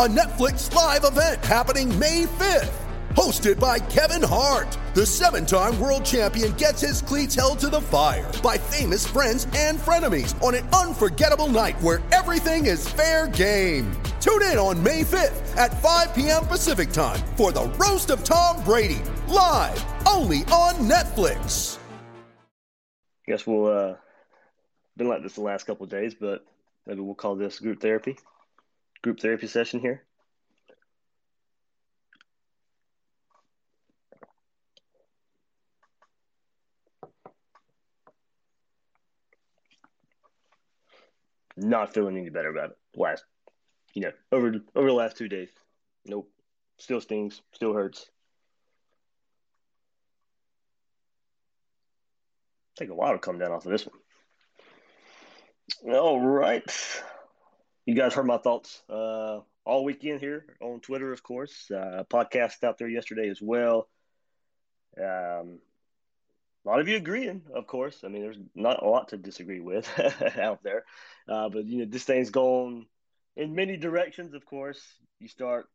a Netflix live event happening May 5th. Hosted by Kevin Hart, the seven time world champion gets his cleats held to the fire by famous friends and frenemies on an unforgettable night where everything is fair game. Tune in on May 5th at 5 p.m. Pacific time for the Roast of Tom Brady, live only on Netflix. Guess we'll uh been like this the last couple days, but maybe we'll call this group therapy. Group therapy session here. Not feeling any better about it. Last, you know, over over the last two days. Nope. Still stings. Still hurts. Take a while to come down off of this one. All right. You guys heard my thoughts uh, all weekend here on Twitter, of course. Uh, podcast out there yesterday as well. Um, a lot of you agreeing, of course. I mean, there's not a lot to disagree with out there. Uh, but, you know, this thing's going in many directions, of course. You start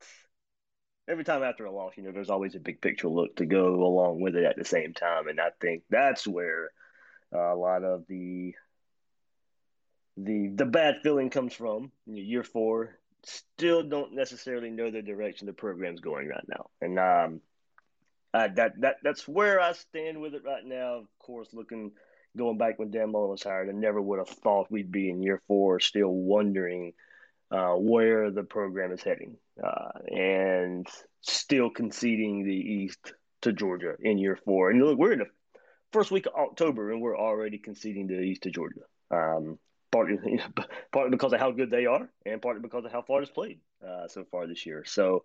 every time after a loss, you know, there's always a big picture look to go along with it at the same time. And I think that's where a lot of the the the bad feeling comes from. Year four, still don't necessarily know the direction the program's going right now, and um, uh, that that that's where I stand with it right now. Of course, looking going back when Dan Mullen was hired, I never would have thought we'd be in year four, still wondering uh, where the program is heading, uh, and still conceding the East to Georgia in year four. And look, we're in the first week of October, and we're already conceding the East to Georgia. Um, partly, partly because of how good they are, and partly because of how Florida's played uh, so far this year. So,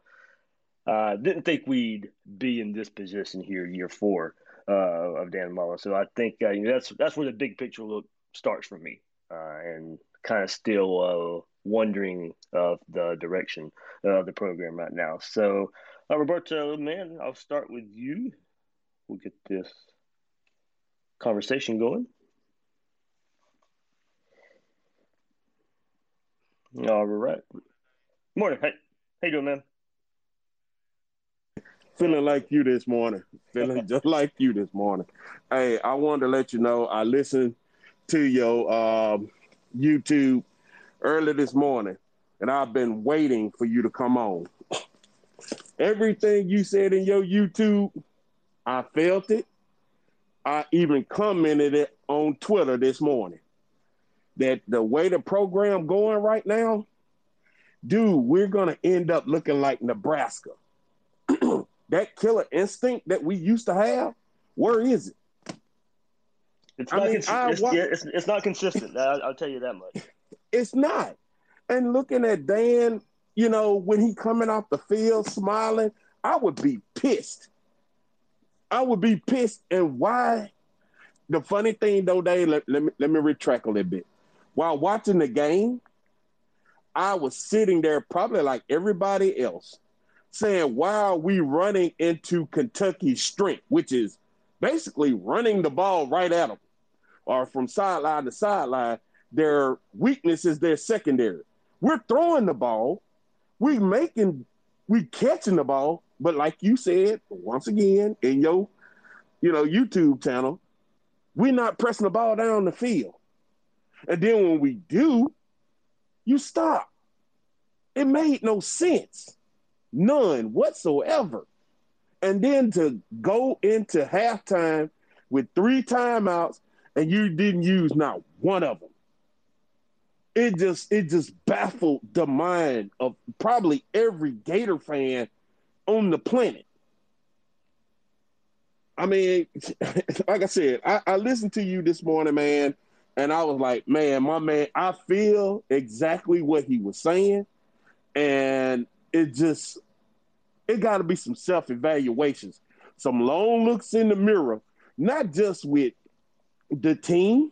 uh, didn't think we'd be in this position here, year four uh, of Dan Mullen. So I think uh, you know, that's that's where the big picture look starts for me, uh, and kind of still uh, wondering of the direction of the program right now. So, Roberto, man, I'll start with you. We'll get this conversation going. All right. Morning. Hey, how you doing, man? Feeling like you this morning. Feeling just like you this morning. Hey, I wanted to let you know I listened to your um, YouTube early this morning, and I've been waiting for you to come on. Everything you said in your YouTube, I felt it. I even commented it on Twitter this morning that the way the program going right now, dude, we're gonna end up looking like Nebraska. that killer instinct that we used to have, where is it? It's I not, mean, cons- I it's, yeah, it's, it's not consistent. I'll, I'll tell you that much. It's not. And looking at Dan, you know, when he coming off the field smiling, I would be pissed. I would be pissed. And why? The funny thing though, Dave, let, let me let me retract a little bit. While watching the game, I was sitting there probably like everybody else, saying, why are we running into Kentucky's strength, which is basically running the ball right at them or from sideline to sideline. Their weakness is their secondary. We're throwing the ball, we're making, we're catching the ball, but like you said, once again in your, you know, YouTube channel, we're not pressing the ball down the field. And then when we do, you stop. It made no sense. None whatsoever. And then to go into halftime with three timeouts and you didn't use not one of them. It just it just baffled the mind of probably every Gator fan on the planet. I mean, like I said, I, I listened to you this morning, man, and I was like, man, my man, I feel exactly what he was saying, and it just it got to be some self evaluations, some long looks in the mirror, not just with the team,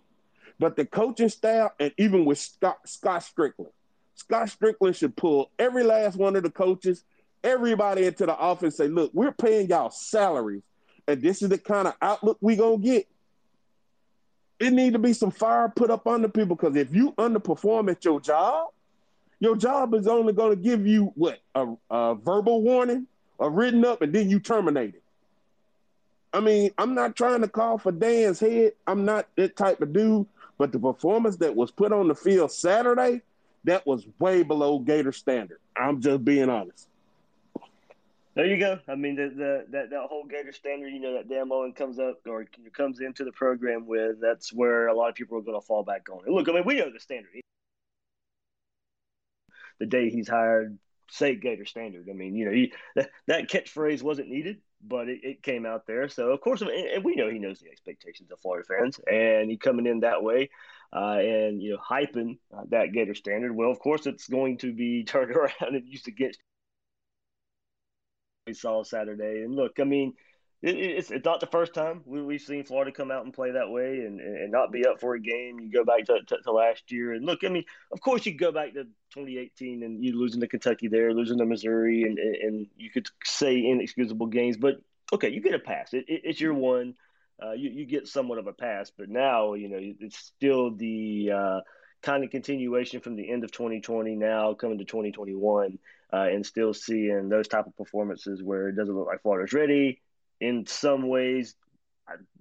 but the coaching staff, and even with Scott, Scott Stricklin. Scott Stricklin should pull every last one of the coaches, everybody into the office, say, look, we're paying y'all salaries, and this is the kind of outlook we gonna get. It need to be some fire put up on the people because if you underperform at your job, your job is only going to give you what a, a verbal warning, a written up, and then you terminate it. I mean, I'm not trying to call for Dan's head. I'm not that type of dude. But the performance that was put on the field Saturday, that was way below Gator standard. I'm just being honest. There you go. I mean, the, the that that whole Gator standard, you know, that Dan Mullen comes up or comes into the program with. That's where a lot of people are going to fall back on. look, I mean, we know the standard. The day he's hired, say Gator standard. I mean, you know, he, that, that catchphrase wasn't needed but it, it, came out there. So of course, and we know he knows the expectations of Florida fans, and he coming in that way, uh, and you know, hyping uh, that Gator standard. Well, of course, it's going to be turned around and used against. We saw Saturday, and look, I mean, it, it's, it's not the first time we, have seen Florida come out and play that way and, and not be up for a game. You go back to, to, to, last year and look, I mean, of course, you go back to 2018 and you losing to Kentucky there, losing to Missouri, and, and you could say inexcusable games, but okay, you get a pass. It, it, it's your one. Uh, you, you get somewhat of a pass, but now, you know, it's still the uh, kind of continuation from the end of 2020 now coming to 2021 uh, and still seeing those type of performances where it doesn't look like Florida's ready in some ways,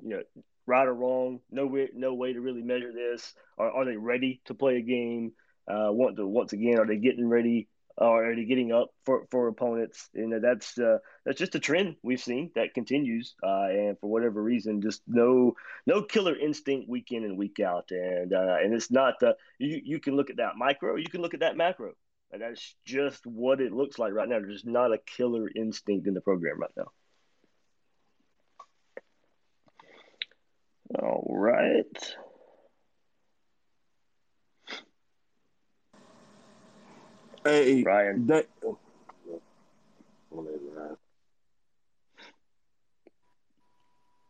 you know, right or wrong, no way, no way to really measure this. Are, are they ready to play a game? Uh, want to once again, are they getting ready? Are they getting up for, for opponents? And that's uh, that's just a trend we've seen that continues. Uh, and for whatever reason, just no no killer instinct week in and week out. And uh, and it's not the you you can look at that micro, you can look at that macro. And that's just what it looks like right now. There's not a killer instinct in the program right now. All right. Hey, Ryan. That,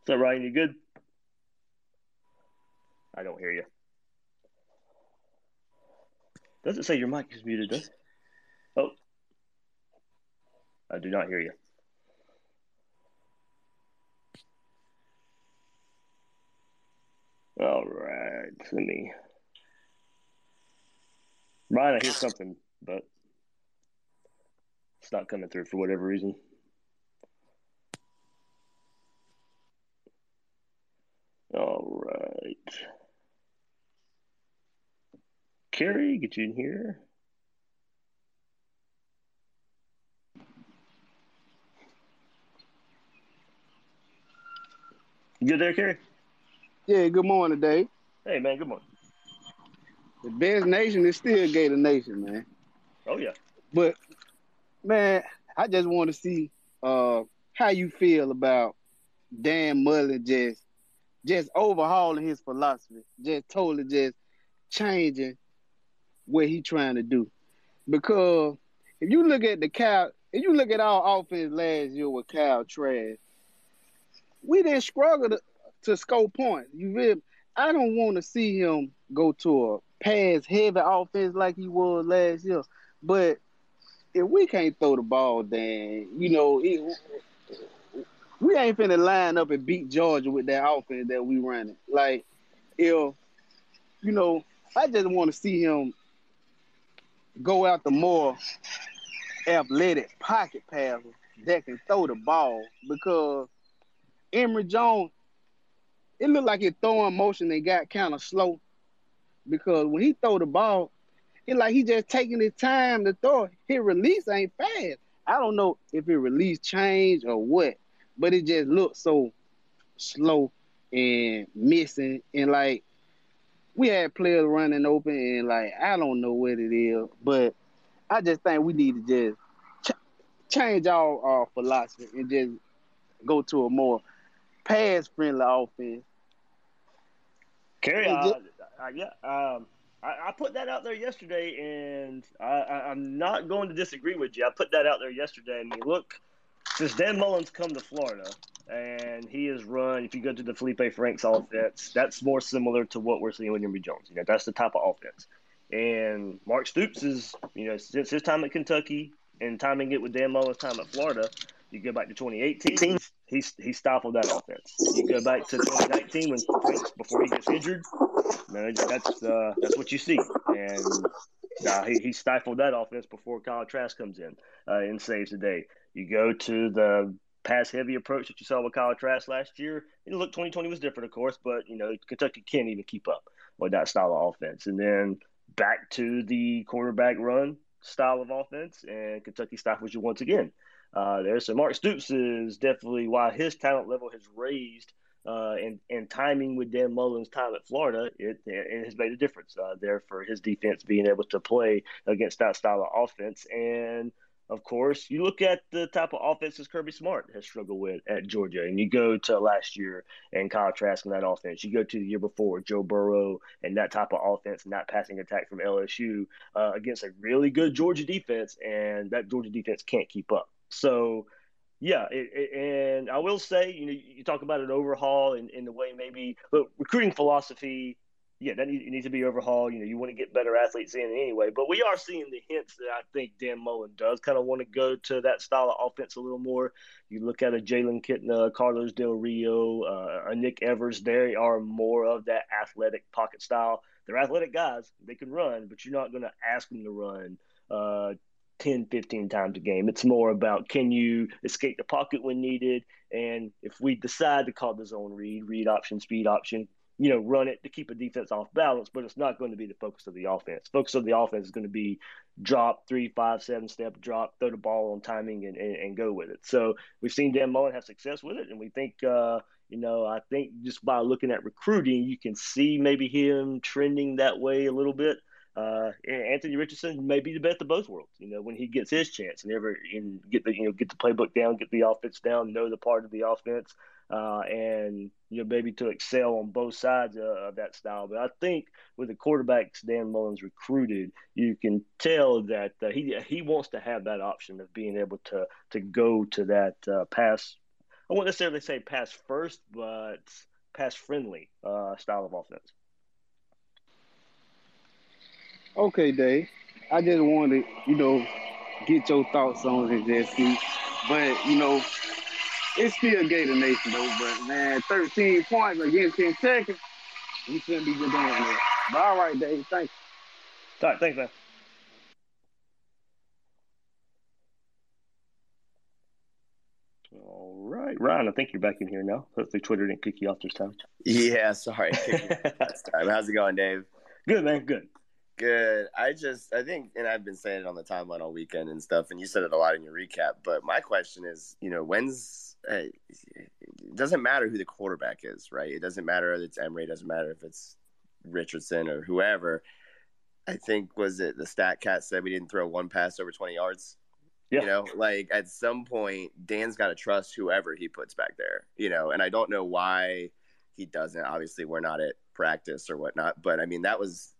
up, Ryan? You good? I don't hear you. Does it say your mic is muted? Does? It? Oh, I do not hear you. All right, let me. Ryan, I hear something, but it's not coming through for whatever reason. All right. Carrie, get you in here. You good there, Carrie? Yeah, good morning, Dave. Hey, man, good morning. The best nation is still Gator Nation, man. Oh, yeah. But, man, I just want to see uh, how you feel about Dan Mullen just just overhauling his philosophy, just totally just changing what he trying to do. Because if you look at the Cal, if you look at our offense last year with Kyle Trask, we didn't struggle to, to score points. You really, I don't want to see him go to a pass heavy offense like he was last year. But if we can't throw the ball, then you know it, we ain't finna line up and beat Georgia with that offense that we running. Like, if you know, I just want to see him go out the more athletic pocket passer that can throw the ball because Emory Jones it looked like his throwing motion and got kind of slow because when he throw the ball, like he just taking his time to throw. His release ain't fast. I don't know if his release changed or what, but it just looks so slow and missing. And like we had players running open, and like I don't know what it is, but I just think we need to just ch- change our, our philosophy and just go to a more pass friendly offense. Carry uh, uh, yeah, um, I, I, put that out there yesterday, and I, am not going to disagree with you. I put that out there yesterday, and look since Dan Mullen's come to Florida, and he has run. If you go to the Felipe Franks offense, that's more similar to what we're seeing with Emory Jones. You know, that's the type of offense. And Mark Stoops is, you know, since his time at Kentucky and timing it with Dan Mullen's time at Florida, you go back to 2018, he, he stifled that offense. You go back to 2019 when Franks, before he gets injured, man, that's uh, that's what you see. And he, he stifled that offense before Kyle Trask comes in uh, and saves the day. You go to the pass heavy approach that you saw with Kyle Trask last year. Look, 2020 was different, of course, but you know Kentucky can't even keep up with that style of offense. And then back to the quarterback run style of offense, and Kentucky stifles you once again. Uh, so Mark Stoops is definitely why his talent level has raised. Uh, and, and timing with Dan Mullen's time at Florida, it, it has made a difference uh, there for his defense being able to play against that style of offense. And of course, you look at the type of offenses Kirby Smart has struggled with at Georgia, and you go to last year and Kyle Trask in that offense. You go to the year before Joe Burrow and that type of offense and that passing attack from LSU uh, against a really good Georgia defense, and that Georgia defense can't keep up. So, yeah, it, it, and I will say, you know, you talk about an overhaul in, in the way maybe, but recruiting philosophy yeah, that need, needs to be overhauled. You know, you want to get better athletes in anyway. But we are seeing the hints that I think Dan Mullen does kind of want to go to that style of offense a little more. You look at a Jalon Kitna, Carlos Del Rio, uh, a Nick Evers. They are more of that athletic pocket style. They're athletic guys. They can run, but you're not going to ask them to run uh, 10, 15 times a game. It's more about can you escape the pocket when needed. And if we decide to call the zone read, read option, speed option, you know, run it to keep a defense off balance, but it's not going to be the focus of the offense. Focus of the offense is going to be drop three, five, seven step drop, throw the ball on timing and, and, and go with it. So we've seen Dan Mullen have success with it, and we think, uh, you know, I think just by looking at recruiting, you can see maybe him trending that way a little bit. Uh, Anthony Richardson may be the best of both worlds. You know, when he gets his chance and ever and get the you know get the playbook down, get the offense down, know the part of the offense, uh, and you know maybe to excel on both sides of that style. But I think with the quarterbacks Dan Mullen's recruited, you can tell that uh, he he wants to have that option of being able to to go to that uh, pass. I won't necessarily say pass first, but pass friendly uh, style of offense. Okay, Dave. I just wanted, to, you know, get your thoughts on it, Jesse. But you know, it's still Gator Nation though, but man, 13 points against Kentucky, we shouldn't be doing that. But all right, Dave, thanks. All right, thanks, man. All right, Ryan, I think you're back in here now. Hopefully, Twitter didn't kick you off this time. Yeah, sorry. How's it going, Dave? Good, man. Good. Good. I just, I think, and I've been saying it on the timeline all weekend and stuff, and you said it a lot in your recap. But my question is, you know, when's it doesn't matter who the quarterback is, right? It doesn't matter if it's Emory, it doesn't matter if it's Richardson or whoever. I think was it the stat cat said we didn't throw one pass over 20 yards. Yeah. You know, like at some point, Dan's got to trust whoever he puts back there, you know, and I don't know why he doesn't. Obviously, we're not at practice or whatnot, but I mean, that was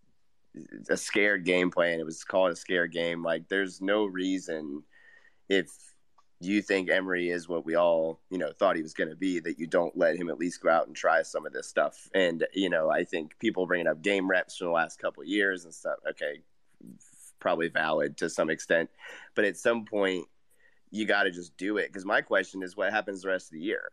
a scared game plan. It was called a scared game. Like, there's no reason if you think Emory is what we all, you know, thought he was going to be, that you don't let him at least go out and try some of this stuff. And, you know, I think people bringing up game reps from the last couple of years and stuff, okay, probably valid to some extent. But at some point, you got to just do it. Because my question is what happens the rest of the year?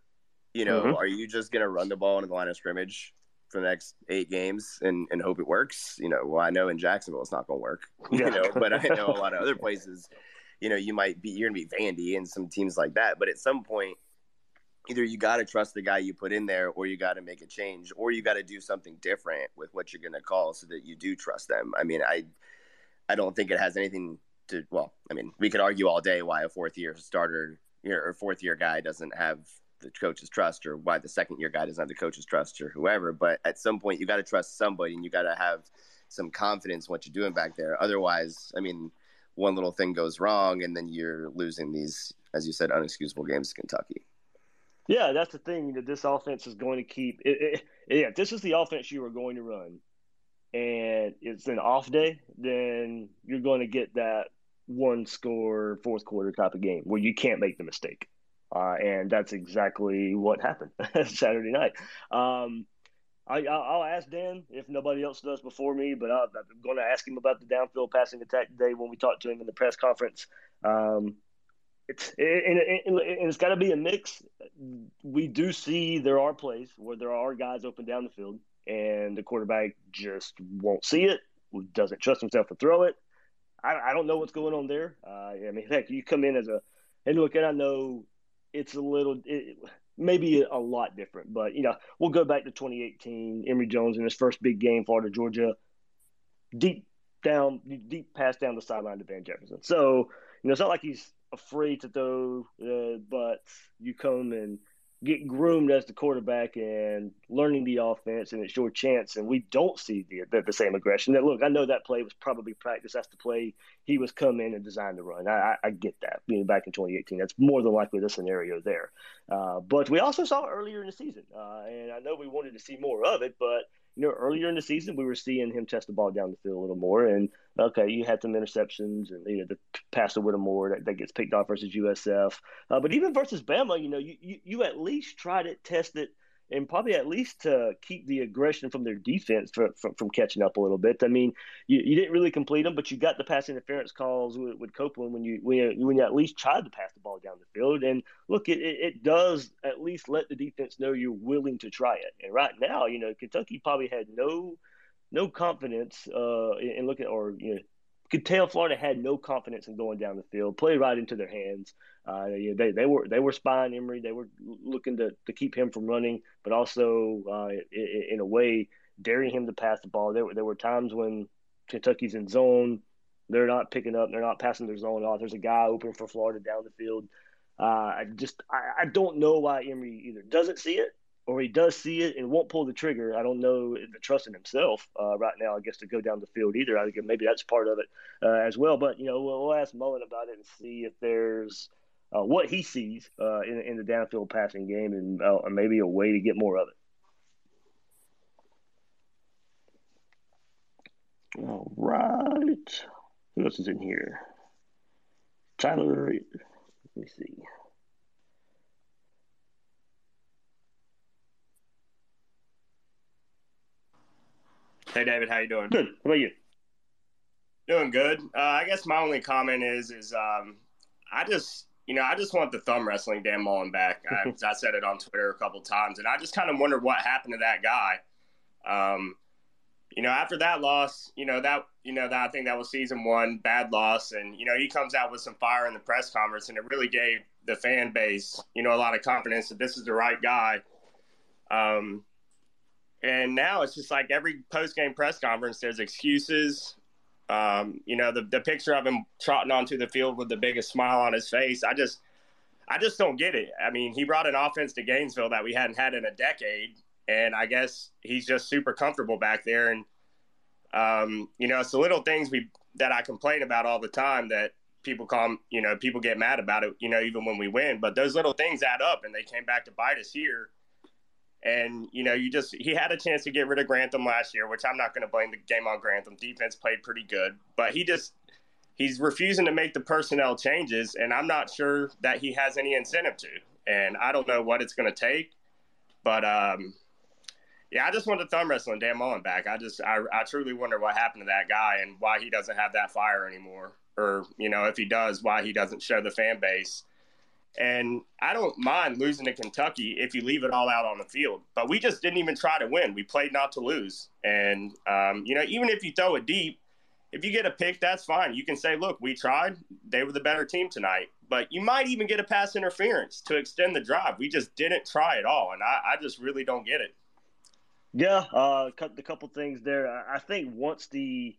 You know, mm-hmm. are you just going to run the ball into the line of scrimmage for the next eight games and, and hope it works? You know, well, I know in Jacksonville it's not going to work, you know, but I know a lot of other places you know, you might be you're gonna be Vandy and some teams like that. But at some point, either you got to trust the guy you put in there, or you got to make a change, or you got to do something different with what you're gonna call so that you do trust them. I mean, I I don't think it has anything to. Well, I mean, we could argue all day why a fourth year starter or fourth year guy doesn't have the coach's trust, or why the second year guy doesn't have the coach's trust, or whoever. But at some point, you got to trust somebody, and you got to have some confidence in what you're doing back there. Otherwise, I mean one little thing goes wrong, and then you're losing these, as you said, unexcusable games to Kentucky. Yeah, that's the thing. That this offense is going to keep. It, it, yeah, this is the offense you are going to run, and it's an off day, then you're going to get that one score fourth quarter type of game where you can't make the mistake. Uh, and that's exactly what happened Saturday night. Um, I, will ask Dan if nobody else does before me, but I, am going to ask him about the downfield passing attack today when we talk to him in the press conference. Um, it's and, and, and it's got to be a mix. We do see there are plays where there are guys open down the field, and the quarterback just won't see it, doesn't trust himself to throw it. I, I don't know what's going on there. Uh, I mean, heck, you come in as a and look, and I know it's a little. It, maybe a lot different. But you know, we'll go back to 2018. Emory Jones in his first big game, Florida Georgia, deep down, deep pass down the sideline to Van Jefferson. So you know, it's not like he's afraid to throw, uh, but you come and get groomed as the quarterback and learning the offense, and it's your chance. And we don't see the, the, the same aggression. That look, I know that play was probably practice. That's the play he was come in and designed to run. I, I, get that. Being back in 2018, that's more than likely the scenario there. Uh, but we also saw earlier in the season, uh, and I know we wanted to see more of it, but you know, earlier in the season, we were seeing him test the ball down the field a little more. And okay, you had some interceptions and you know the pass to Whittemore that, that gets picked off versus USF. Uh, but even versus Bama, you know, you, you you at least tried it, tested and probably at least to keep the aggression from their defense from, from, from catching up a little bit. I mean, you, you didn't really complete them, but you got the pass interference calls with, with Copeland when you, when when you at least tried to pass the ball down the field. And look, it, it does at least let the defense know you're willing to try it. And right now, you know, Kentucky probably had no no confidence uh, in, in looking or you know could tell Florida had no confidence in going down the field, play right into their hands. Uh, they, they were they were spying Emory. They were looking to, to keep him from running, but also uh, in, in, a way daring him to pass the ball. There were there were times when Kentucky's in zone, they're not picking up, they're not passing their zone off. There's a guy open for Florida down the field. Uh, I just I, I don't know why Emory either doesn't see it or he does see it and won't pull the trigger. I don't know the trust in himself uh, right now. I guess to go down the field either. I think maybe that's part of it uh, as well. But you know, we'll, we'll, ask Mullen about it and see if there's uh, what he sees uh, in, in, the downfield passing game and uh, maybe a way to get more of it. All right. Who else is in here? Tyler. Let me see. Hey, David, how you doing? Good. How about you? Doing good. Uh, I guess my only comment is, is um, I just, you know, I just want the thumb wrestling Dan Mullen back. I, I said it on Twitter a couple times, and I just kind of wonder what happened to that guy. Um, you know, after that loss, you know that, you know that I think that was season one, bad loss, and you know he comes out with some fire in the press conference, and it really gave the fan base, you know, a lot of confidence that this is the right guy. Um, and now it's just like every post game press conference, there's excuses. Um, you know, the, the picture of him trotting onto the field with the biggest smile on his face. I just, I just don't get it. I mean, he brought an offense to Gainesville that we hadn't had in a decade, and I guess he's just super comfortable back there. And um, you know, it's the little things we that I complain about all the time that people call, you know, people get mad about it. You know, even when we win, but those little things add up, and they came back to bite us here. And, you know, you just, he had a chance to get rid of Grantham last year, which I'm not going to blame the game on Grantham. Defense played pretty good, but he just, he's refusing to make the personnel changes. And I'm not sure that he has any incentive to. And I don't know what it's going to take. But, um, yeah, I just want to thumb wrestle wrestling Dan Mullen back. I just, I, I truly wonder what happened to that guy and why he doesn't have that fire anymore. Or, you know, if he does, why he doesn't show the fan base and I don't mind losing to Kentucky if you leave it all out on the field. But we just didn't even try to win. We played not to lose. And, um, you know, even if you throw it deep, if you get a pick, that's fine. You can say, look, we tried. They were the better team tonight. But you might even get a pass interference to extend the drive. We just didn't try at all. And I, I just really don't get it. Yeah, uh, the couple things there. I think once the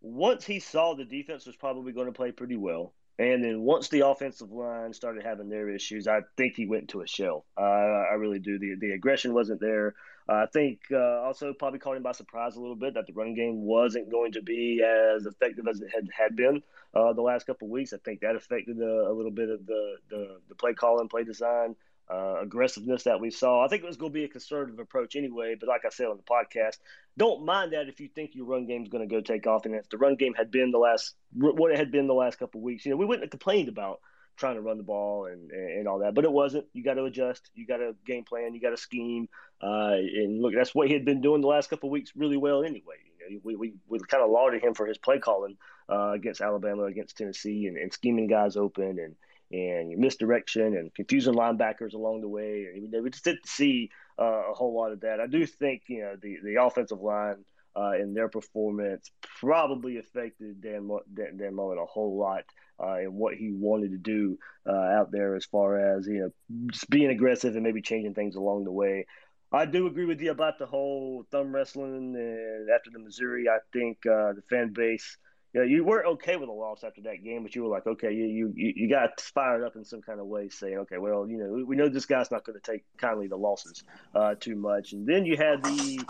once he saw the defense was probably going to play pretty well, and then once the offensive line started having their issues, I think he went into a shell. Uh, I really do. The the aggression wasn't there. Uh, I think uh, also probably caught him by surprise a little bit that the running game wasn't going to be as effective as it had, had been uh, the last couple of weeks. I think that affected a, a little bit of the, the, the play calling, play design. Uh, aggressiveness that we saw. I think it was going to be a conservative approach anyway. But like I said on the podcast, don't mind that if you think your run game is going to go take off. And if the run game had been the last what it had been the last couple weeks, you know, we wouldn't have complained about trying to run the ball and, and all that. But it wasn't. You got to adjust. You got to game plan. You got to scheme. Uh, and look, that's what he had been doing the last couple weeks really well anyway. You know, we, we, we kind of lauded him for his play calling uh, against Alabama, against Tennessee, and, and scheming guys open and and misdirection and confusing linebackers along the way. And we just didn't see uh, a whole lot of that. I do think you know the the offensive line. Uh, in their performance, probably affected Dan, Dan, Dan Mullen a whole lot uh, and what he wanted to do uh, out there as far as you know just being aggressive and maybe changing things along the way. I do agree with you about the whole thumb wrestling and after the Missouri. I think uh, the fan base you know, you weren't okay with a loss after that game, but you were like, okay, you you you got fired up in some kind of way, saying, okay, well, you know, we know this guy's not going to take kindly the losses uh, too much, and then you had the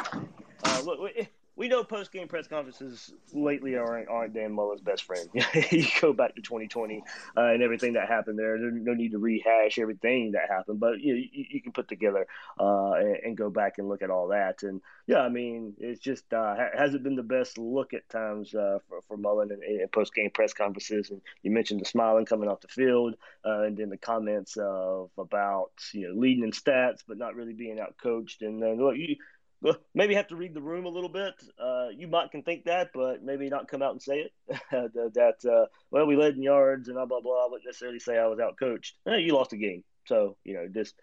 uh, we know post game press conferences lately aren't aren't Dan Mullen's best friend. you go back to 2020 uh, and everything that happened there. There's no need to rehash everything that happened, but you know, you, you, can put together uh, and, and, go back and look at all that. And yeah, I mean, it's just uh, hasn't been the best look at times uh, for for Mullen and, post game press conferences. And you mentioned the smiling coming off the field, uh, and then the comments of about you know leading in stats but not really being out coached. And then look, you maybe have to read the room a little bit. Uh, you might can think that, but maybe not come out and say it. that uh, well, we led in yards and blah blah blah. I wouldn't necessarily say I was out coached. Eh, you lost a game, so you know just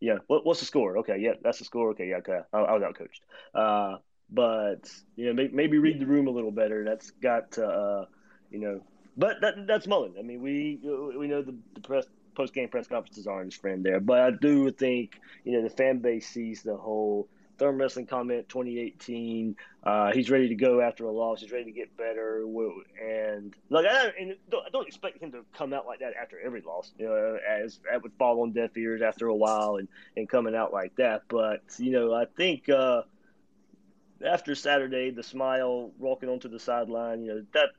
yeah. What, what's the score? Okay, yeah, that's the score. Okay, yeah, okay, I, I was out coached. Uh, but you know maybe, maybe, read the room a little better. That's got uh, you know, but that that's Mullen. I mean, we we know the, the press post game press conferences aren't his friend there, but I do think you know the fan base sees the whole thumb wrestling comment 2018. Uh, he's ready to go after a loss. He's ready to get better. And like, I, and don't, I don't expect him to come out like that after every loss. You know, as that would fall on deaf ears after a while, and and coming out like that. But you know, I think. Uh, after Saturday, the smile walking onto the sideline, you know that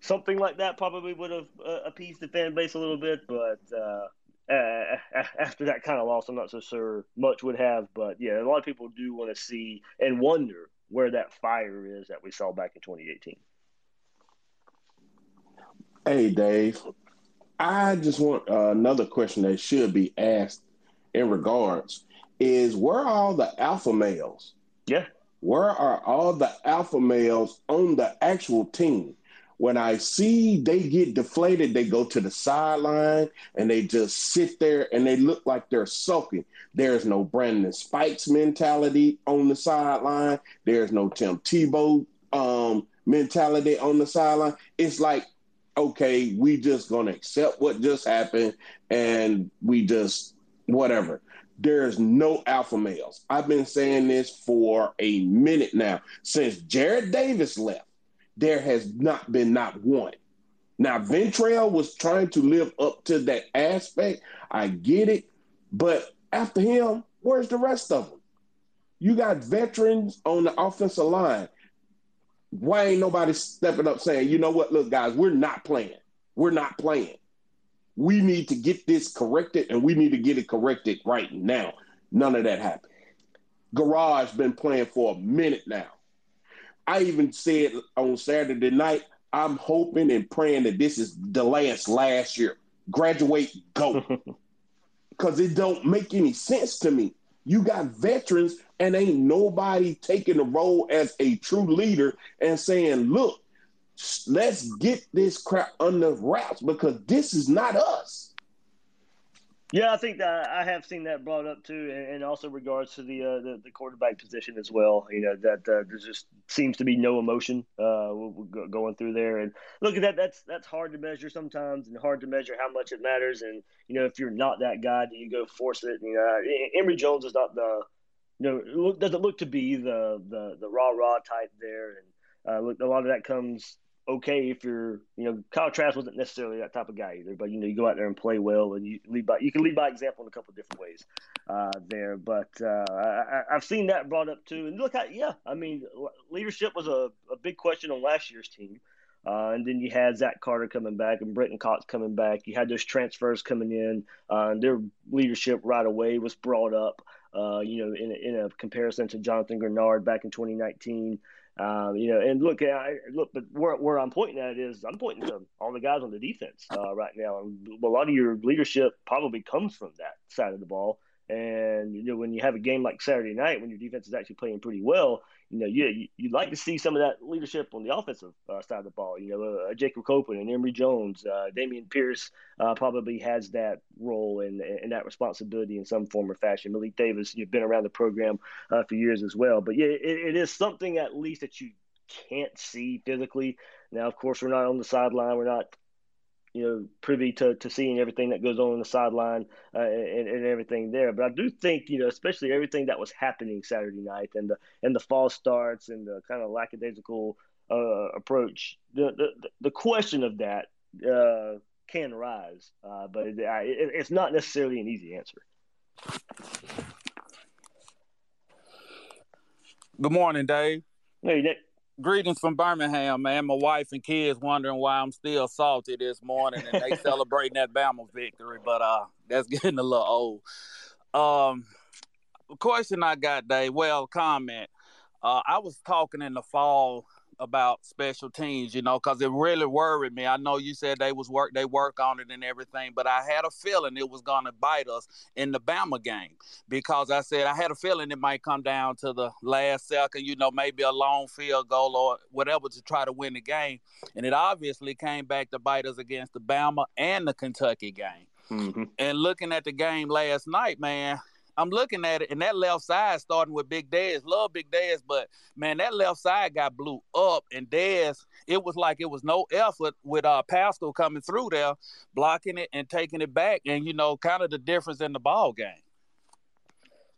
something like that probably would have uh, appeased the fan base a little bit, but uh, uh, after that kind of loss, I'm not so sure much would have. But yeah, a lot of people do want to see and wonder where that fire is that we saw back in 2018. Hey, Dave. I just want uh, another question that should be asked in regards is where are all the alpha males? Yeah. Where are all the alpha males on the actual team? When I see they get deflated, they go to the sideline and they just sit there and they look like they're sulking. There's no Brandon Spikes mentality on the sideline. There's no Tim Tebow um, mentality on the sideline. It's like, okay, we just gonna accept what just happened and we just whatever. There's no alpha males. I've been saying this for a minute now since Jarrad Davis left there has not been not one. Now, Ventrell was trying to live up to that aspect. I get it. But after him, where's the rest of them? You got veterans on the offensive line. Why ain't nobody stepping up saying, you know what, look, guys, we're not playing. We're not playing. We need to get this corrected and we need to get it corrected right now. None of that happened. Gouraige been playing for a minute now. I even said on Saturday night, I'm hoping and praying that this is the last last year. Graduate, go. Because it don't make any sense to me. You got veterans and ain't nobody taking the role as a true leader and saying, look, let's get this crap under wraps because this is not us. Yeah, I think that I have seen that brought up too, and, also regards to the, uh, the, the quarterback position as well. You know that uh, there just seems to be no emotion uh, going through there, and look at that. That's that's hard to measure sometimes, and hard to measure how much it matters. And you know, if you're not that guy, do you go force it? You know, Emory Jones is not the you know doesn't look to be the the the rah rah type there, and uh, look, a lot of that comes okay if you're, you know, Kyle Trask wasn't necessarily that type of guy either, but you know, you go out there and play well, and you lead by you can lead by example in a couple of different ways uh, there. But uh, I, have seen that brought up too, and look, I, yeah, I mean, leadership was a, a big question on last year's team. Uh, and then you had Zach Carter coming back and Brenton Cox coming back. You had those transfers coming in, uh, and their leadership right away was brought up. Uh, you know, in, in a comparison to Jonathan Greenard back in 2019. Um, you know, and look, I, look, but where, where I'm pointing at is I'm pointing to all the guys on the defense uh, right now. And a lot of your leadership probably comes from that side of the ball. And you know, when you have a game like Saturday night, when your defense is actually playing pretty well, you know, you you'd like to see some of that leadership on the offensive uh, side of the ball. You know, uh, Jacob Copeland and Emory Jones, uh, Dameon Pierce uh, probably has that role and, and that responsibility in some form or fashion. Malik Davis, you've been around the program uh, for years as well, but yeah, it, it is something at least that you can't see physically. Now, of course, we're not on the sideline. We're not you know, privy to, to seeing everything that goes on on the sideline uh, and, and everything there. But I do think, you know, especially everything that was happening Saturday night and the and the false starts and the kind of lackadaisical uh, approach, the, the the question of that uh, can rise, uh, but it, it, it's not necessarily an easy answer. Good morning, Dave. Hey, Nick greetings from Birmingham, man. My wife and kids wondering why I'm still salty this morning, and they celebrating that Bama victory. But uh, that's getting a little old. Um, question I got, Dave. Well, comment. Uh, I was talking in the fall about special teams, you know, because it really worried me. I know you said they was work they work on it and everything, but I had a feeling it was gonna bite us in the Bama game because I said I had a feeling it might come down to the last second, you know, maybe a long field goal or whatever to try to win the game, and it obviously came back to bite us against the Bama and the Kentucky game. Mm-hmm. And looking at the game last night, man, I'm looking at it, and that left side starting with Big Dez. Love Big Dez, but man, that left side got blew up, and Dez, it was like it was no effort with uh Paschal coming through there, blocking it and taking it back, and you know, kind of the difference in the ball game.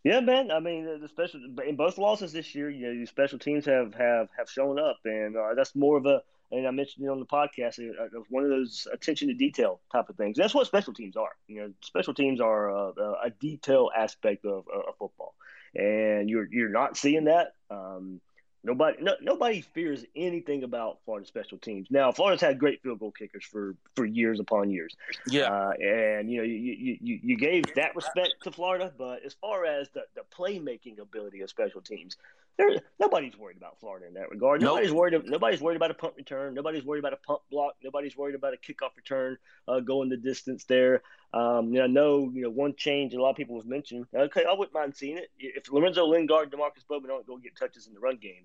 Yeah, man. I mean, the special in both losses this year, you know, the special teams have have have shown up, and uh, that's more of a and I mentioned it on the podcast. It, uh, was one of those attention to detail type of things. That's what special teams are. You know, special teams are a, a detail aspect of, of, football, and you're you're not seeing that. Um, nobody no, nobody fears anything about Florida special teams. Now, Florida's had great field goal kickers for for years upon years. Yeah, uh, and you know you, you you gave that respect to Florida, but as far as the the playmaking ability of special teams, there, nobody's worried about Florida in that regard. Nope. Nobody's worried. Nobody's worried about a punt return. Nobody's worried about a punt block. Nobody's worried about a kickoff return uh, going the distance there. Um, you know, no, you know, one change a lot of people was mentioned. Okay, I wouldn't mind seeing it if Lorenzo Lingard, Demarkcus Bowman don't go get touches in the run game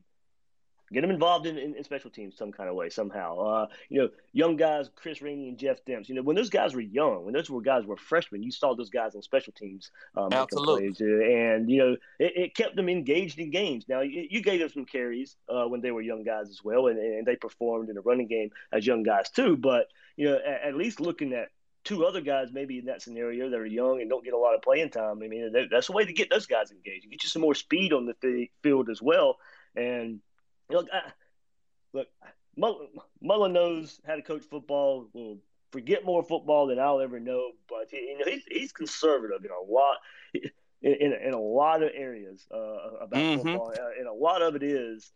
get them involved in, in, in, special teams some kind of way somehow. Uh, you know, young guys, Chris Rainey and Jeff Demps. You know, when those guys were young, when those were guys were freshmen, you saw those guys on special teams um, Absolutely. Plays, and you know, it, it, kept them engaged in games. Now, you, you gave them some carries uh, when they were young guys as well, and, and they performed in the running game as young guys too. But you know, at, at least looking at two other guys maybe in that scenario that are young and don't get a lot of playing time. I mean, that's a way to get those guys engaged get you some more speed on the field as well. And look, I, look, Mullen, knows how to coach football. Will forget more football than I'll ever know, but he, you know he's he's conservative in a lot in, in, in a lot of areas uh, about mm-hmm. football, uh, and a lot of it is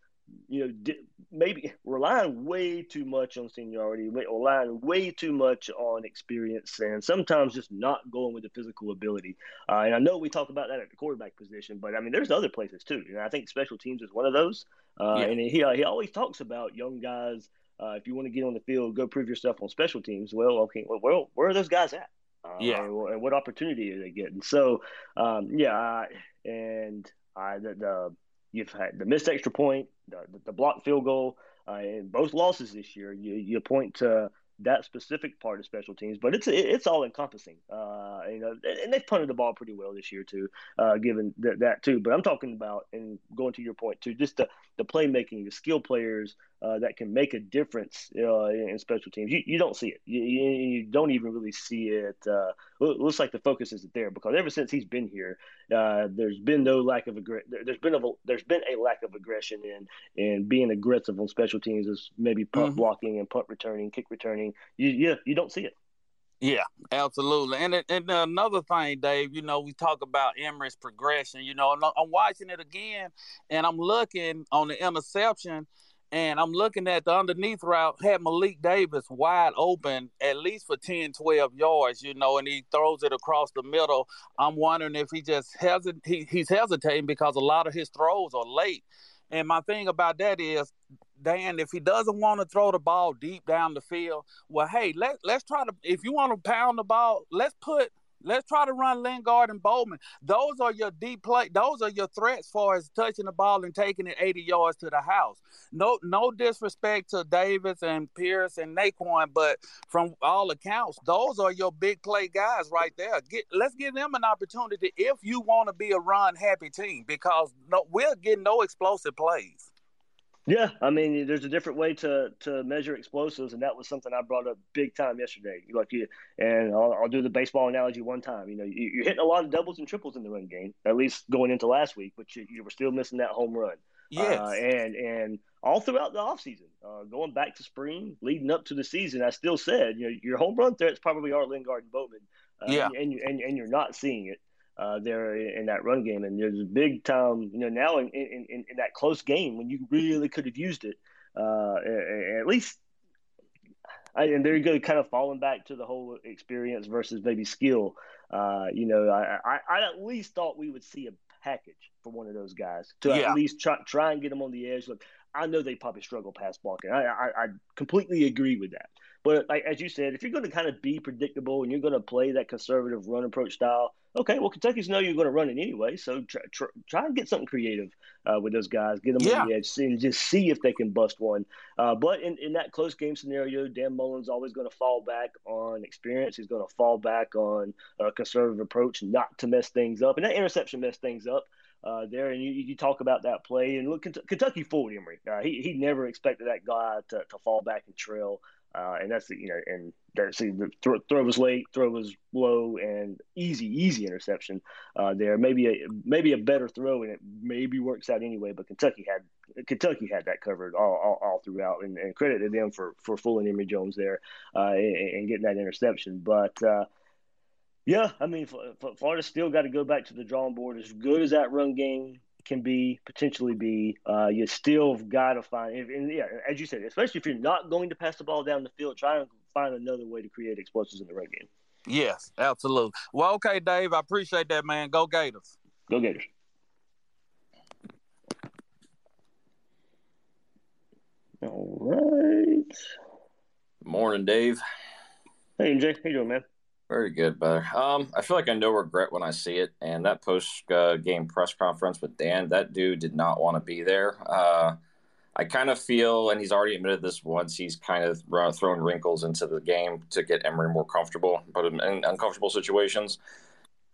you know, maybe relying way too much on seniority, relying way too much on experience, and sometimes just not going with the physical ability. Uh, and I know we talk about that at the quarterback position, but I mean, there's other places too. And I think special teams is one of those. Uh, yeah. And he he always talks about young guys. Uh, if you want to get on the field, go prove yourself on special teams. Well, okay, well, where, where are those guys at? Uh, yeah. And what opportunity are they getting? So, um, yeah, and I the, the You've had the missed extra point, the, the blocked field goal, uh, both losses this year. You you point to that specific part of special teams, but it's it's all encompassing. Uh, you know, and they've punted the ball pretty well this year too, uh, given th- that too. But I'm talking about and going to your point too, just the the playmaking, the skill players uh, that can make a difference uh, in special teams. You, you don't see it. You, you don't even really see it. Uh, looks like the focus isn't there because ever since he's been here, uh, there's been no lack of aggression. There's been a there's been a lack of aggression in in being aggressive on special teams, is maybe punt mm-hmm. blocking and punt returning, kick returning. You yeah, you don't see it. Yeah, absolutely. And and another thing, Dave, you know, we talk about Emory's progression. You know, I'm watching it again, and I'm looking on the interception And I'm looking at the underneath route, had Malik Davis wide open at least for 10, 12 yards, you know, and he throws it across the middle. I'm wondering if he just hesit- he, he's hesitating because a lot of his throws are late. And my thing about that is, Dan, if he doesn't want to throw the ball deep down the field, well, hey, let let's try to. If you want to pound the ball, let's put Let's try to run Lingard and Bowman. Those are your deep play. Those are your threats far as touching the ball and taking it 80 yards to the house. No, no disrespect to Davis and Pierce and Nay'Quan, but from all accounts, those are your big play guys right there. Get let's give them an opportunity if you want to be a run happy team because no, we're getting no explosive plays. Yeah, I mean, there's a different way to to measure explosives, and that was something I brought up big time yesterday. Like you, and I'll, I'll do the baseball analogy one time. You know, you, are hitting a lot of doubles and triples in the run game, at least going into last week, but you, you were still missing that home run. Yes, uh, and and all throughout the offseason, uh, going back to spring, leading up to the season, I still said, you know, your home run threats probably are Lingard and Bowman. Uh, yeah, and, and and and you're not seeing it uh, there in that run game. And there's a big time, you know, now in, in, in, in that close game when you really could have used it, uh, at least. I, and there you go, kind of falling back to the whole experience versus maybe skill. Uh, you know, I, I, I, at least thought we would see a package for one of those guys to yeah. at least try, try and get them on the edge. Look, I know they probably struggle pass blocking. I, I, I completely agree with that. But like as you said, if you're going to kind of be predictable and you're going to play that conservative run approach style, okay, well Kentucky's know you're going to run it anyway, so try, try, try and get something creative uh, with those guys, get them yeah. on the edge, and just see if they can bust one. Uh, but in, in that close game scenario, Dan Mullen's always going to fall back on experience. He's going to fall back on a conservative approach, not to mess things up, and that interception messed things up. Uh, there, and you, you talk about that play, and look, Kentucky fooled Emory. Uh, he he never expected that guy to, to fall back and trail. Uh, and that's the, you know, and that's the throw, throw was late, throw was low, and easy, easy interception uh, there. Maybe a maybe a better throw, and it maybe works out anyway. But Kentucky had Kentucky had that covered all, all, all throughout, and, and, credit to them for for fooling Emory Jones there uh, and, and, getting that interception. But uh, yeah, I mean, Florida still got to go back to the drawing board. As good as that run game can be potentially be. Uh, you still got to find, and yeah, as you said, especially if you're not going to pass the ball down the field, try and find another way to create explosives in the run game. Yes, absolutely. Well, okay, Dave, I appreciate that, man. Go Gators. Go Gators. All right. Morning, Dave. Hey, MJ. How you doing, man? Very good, brother. Um, I feel like I know regret when I see it. And that post uh, game press conference with Dan, that dude did not want to be there. Uh, I kind of feel, and he's already admitted this once, he's kind of thrown wrinkles into the game to get Emory more comfortable, put him in uncomfortable situations.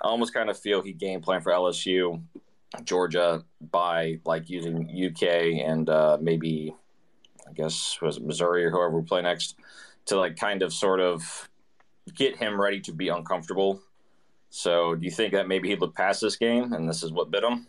I almost kind of feel he game plan for LSU, Georgia by like using UK and uh, maybe, I guess, was it Missouri or whoever we play next to like kind of sort of get him ready to be uncomfortable. So, do you think that maybe he looked past this game and this is what bit him?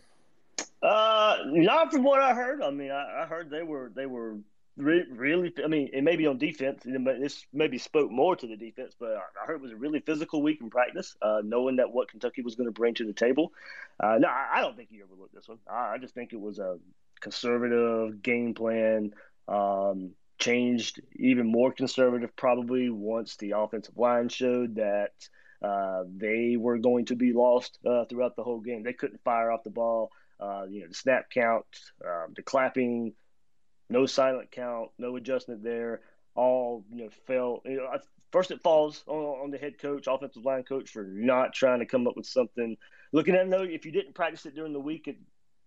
Uh, not from what I heard. I mean, I, I heard they were they were re- really. I mean, it may be on defense. This maybe spoke more to the defense, but I heard it was a really physical week in practice, uh, knowing that what Kentucky was going to bring to the table. Uh, no, I, I don't think he overlooked this one. I, I just think it was a conservative game plan. Um, changed even more conservative probably once the offensive line showed that uh, they were going to be lost uh, throughout the whole game. They couldn't fire off the ball. Uh, you know, the snap count, um, the clapping, no silent count, no adjustment there. All you know fell. You know, first it falls on, on the head coach, offensive line coach, for not trying to come up with something. Looking at though, if you didn't practice it during the week, it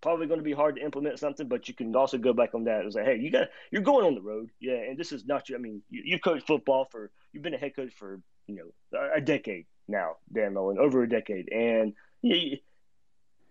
probably going to be hard to implement something, but you can also go back on that and say, hey, you got you're going on the road, yeah, and this is not your. I mean, you, have coached football for you've been a head coach for you know a decade now, Dan Mullen, over a decade, and you,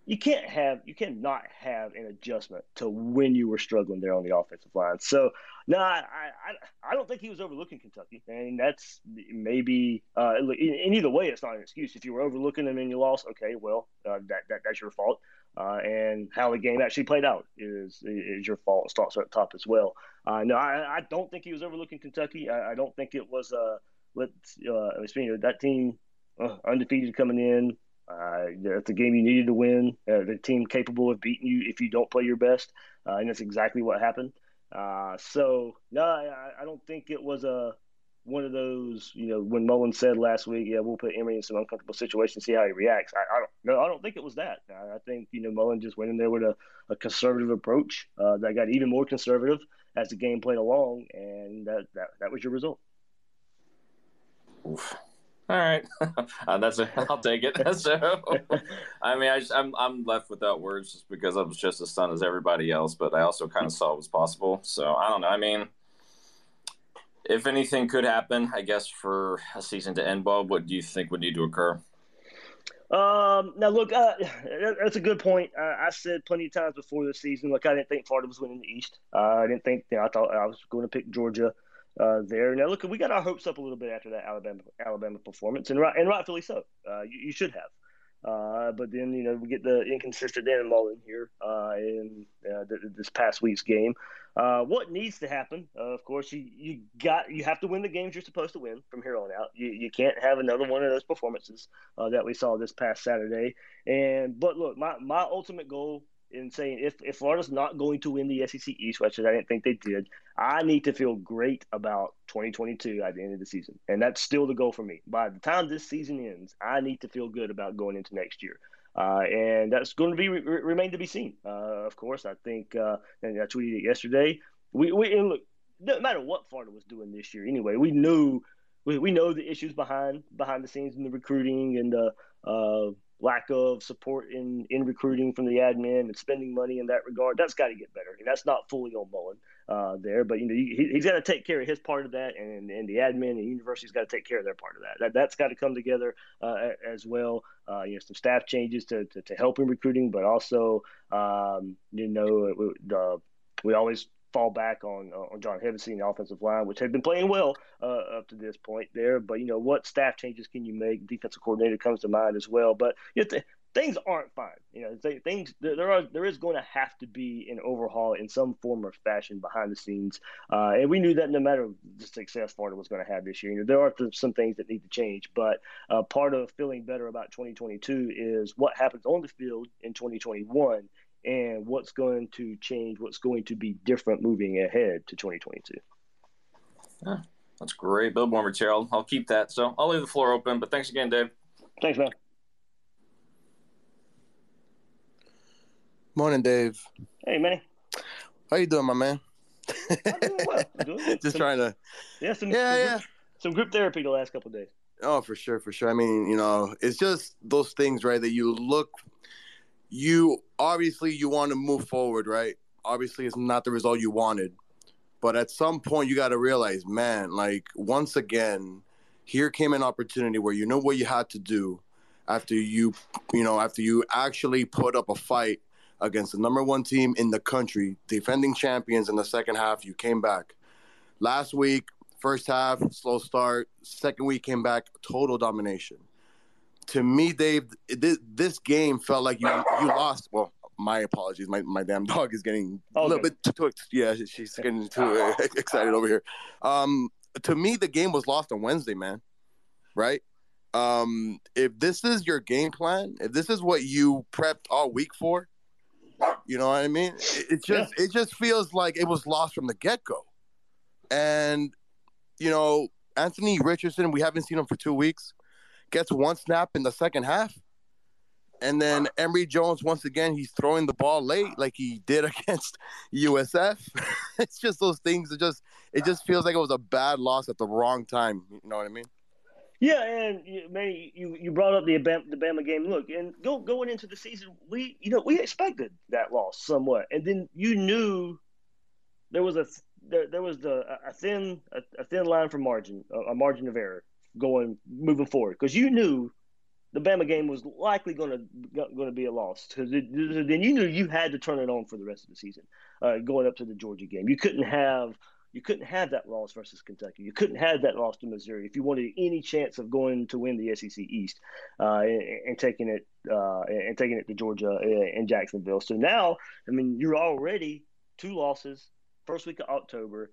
you can't have you cannot have an adjustment to when you were struggling there on the offensive line. So no, I I, I don't think he was overlooking Kentucky, and that's maybe uh, in, in, either way, it's not an excuse. If you were overlooking them and you lost, okay, well uh, that, that that's your fault uh, and how the game actually played out is is your fault. It starts at the top as well. Uh, no, I, I don't think he was overlooking Kentucky. I, I don't think it was uh, let's uh, that team uh, undefeated coming in. Uh, it's a game you needed to win. Uh, the team capable of beating you if you don't play your best, uh, and that's exactly what happened. Uh, so no, I, I don't think it was a one of those, you know, when Mullen said last week, yeah, we'll put Emory in some uncomfortable situations, see how he reacts. I, I don't no, I don't think it was that. I, I, think you know Mullen just went in there with a, a conservative approach uh, that got even more conservative as the game played along, and that that, that was your result. Oof. All right, uh, that's a, I'll take it. So, I mean, I just, I'm I'm left without words just because I was just as stunned as everybody else, but I also kind of saw it was possible. So I don't know. I mean, if anything could happen, I guess for a season to end, Bob, what do you think would need to occur? Um, now look, uh, that's a good point. Uh, I said plenty of times before the season, look, I didn't think Florida was winning the East. Uh, I didn't think, you know, I thought I was going to pick Georgia uh, there. Now, look, we got our hopes up a little bit after that Alabama Alabama performance, and right, and rightfully so. Uh, you, you, should have. Uh, but then you know we get the inconsistent Dan Mullen here in th- this past week's game. Uh, what needs to happen? of course, you you got you have to win the games you're supposed to win from here on out. You you can't have another one of those performances that we saw this past Saturday. And but look, my my ultimate goal in saying if, if Florida's not going to win the SEC East, which I didn't think they did, I need to feel great about 2022 at the end of the season. And that's still the goal for me. By the time this season ends, I need to feel good about going into next year. Uh, and that's going to be re- remain to be seen. Uh, of course, I think, uh, and I tweeted it yesterday. We, we look, no matter what Florida was doing this year, anyway, we knew we, we know the issues behind behind the scenes in the recruiting and the uh, lack of support in, in recruiting from the admin and spending money in that regard. That's got to get better. And that's not fully on Mullen uh, there, but you know he, has got to take care of his part of that, and, and the admin and the university's got to take care of their part of that. That that's got to come together uh, as well. Uh, you know, some staff changes to, to, to help in recruiting, but also um, you know we always fall back on on John Hevesy and the offensive line, which had been playing well uh, up to this point there. But you know, what staff changes can you make? Defensive coordinator comes to mind as well. But you know, things aren't fine. You know, th- things there are there is going to have to be an overhaul in some form or fashion behind the scenes. Uh, and we knew that no matter the success Florida was going to have this year, you know, there are some things that need to change. But uh, part of feeling better about 2022 is what happens on the field in 2021 and what's going to change, what's going to be different moving ahead to 2022. Yeah, that's great. Bill more material. I'll keep that. So I'll leave the floor open, but thanks again, Dave. Thanks, man. Morning, Dave. Hey, Manny. How you doing, my man? doing well. Doing Just some, trying to. Yeah, some, yeah, some yeah. Group, some group therapy the last couple days. Oh, for sure, for sure. I mean, you know, it's just those things, right? That you look you obviously you want to move forward, right? Obviously, it's not the result you wanted, but at some point you got to realize, man, like once again, here came an opportunity where you know what you had to do after you, you know, after you actually put up a fight against the number one team in the country, defending champions in the second half. You came back last week. First half, slow start. Second week came back, total domination to me, Dave, this, this game felt like you you lost. Well, my apologies. My my damn dog is getting a little bit too, too yeah, she's getting too excited over here. Um, to me, the game was lost on Wednesday, man. Right? Um, if this is your game plan, if this is what you prepped all week for, you know what I mean? It, it just yeah. it just feels like it was lost from the get go. And you know, Anthony Richardson, we haven't seen him for two weeks gets one snap in the second half. And then Emory Jones, once again, he's throwing the ball late like he did against USF. it's just those things. It just it just feels like it was a bad loss at the wrong time. You know what I mean? Yeah, and man, you you brought up the the Bama game. Look, and go going into the season, we you know we expected that loss somewhat, and then you knew there was a there, there was the a thin a, a thin line for margin, a, a margin of error going moving forward because you knew the Bama game was likely going to going to be a loss because then you knew you had to turn it on for the rest of the season. Uh, going up to the Georgia game, you couldn't have you couldn't have that loss versus Kentucky. You couldn't have that loss to Missouri if you wanted any chance of going to win the SEC East uh, and, and, taking it uh, and taking it to Georgia and Jacksonville. So now, I mean, you're already two losses first week of October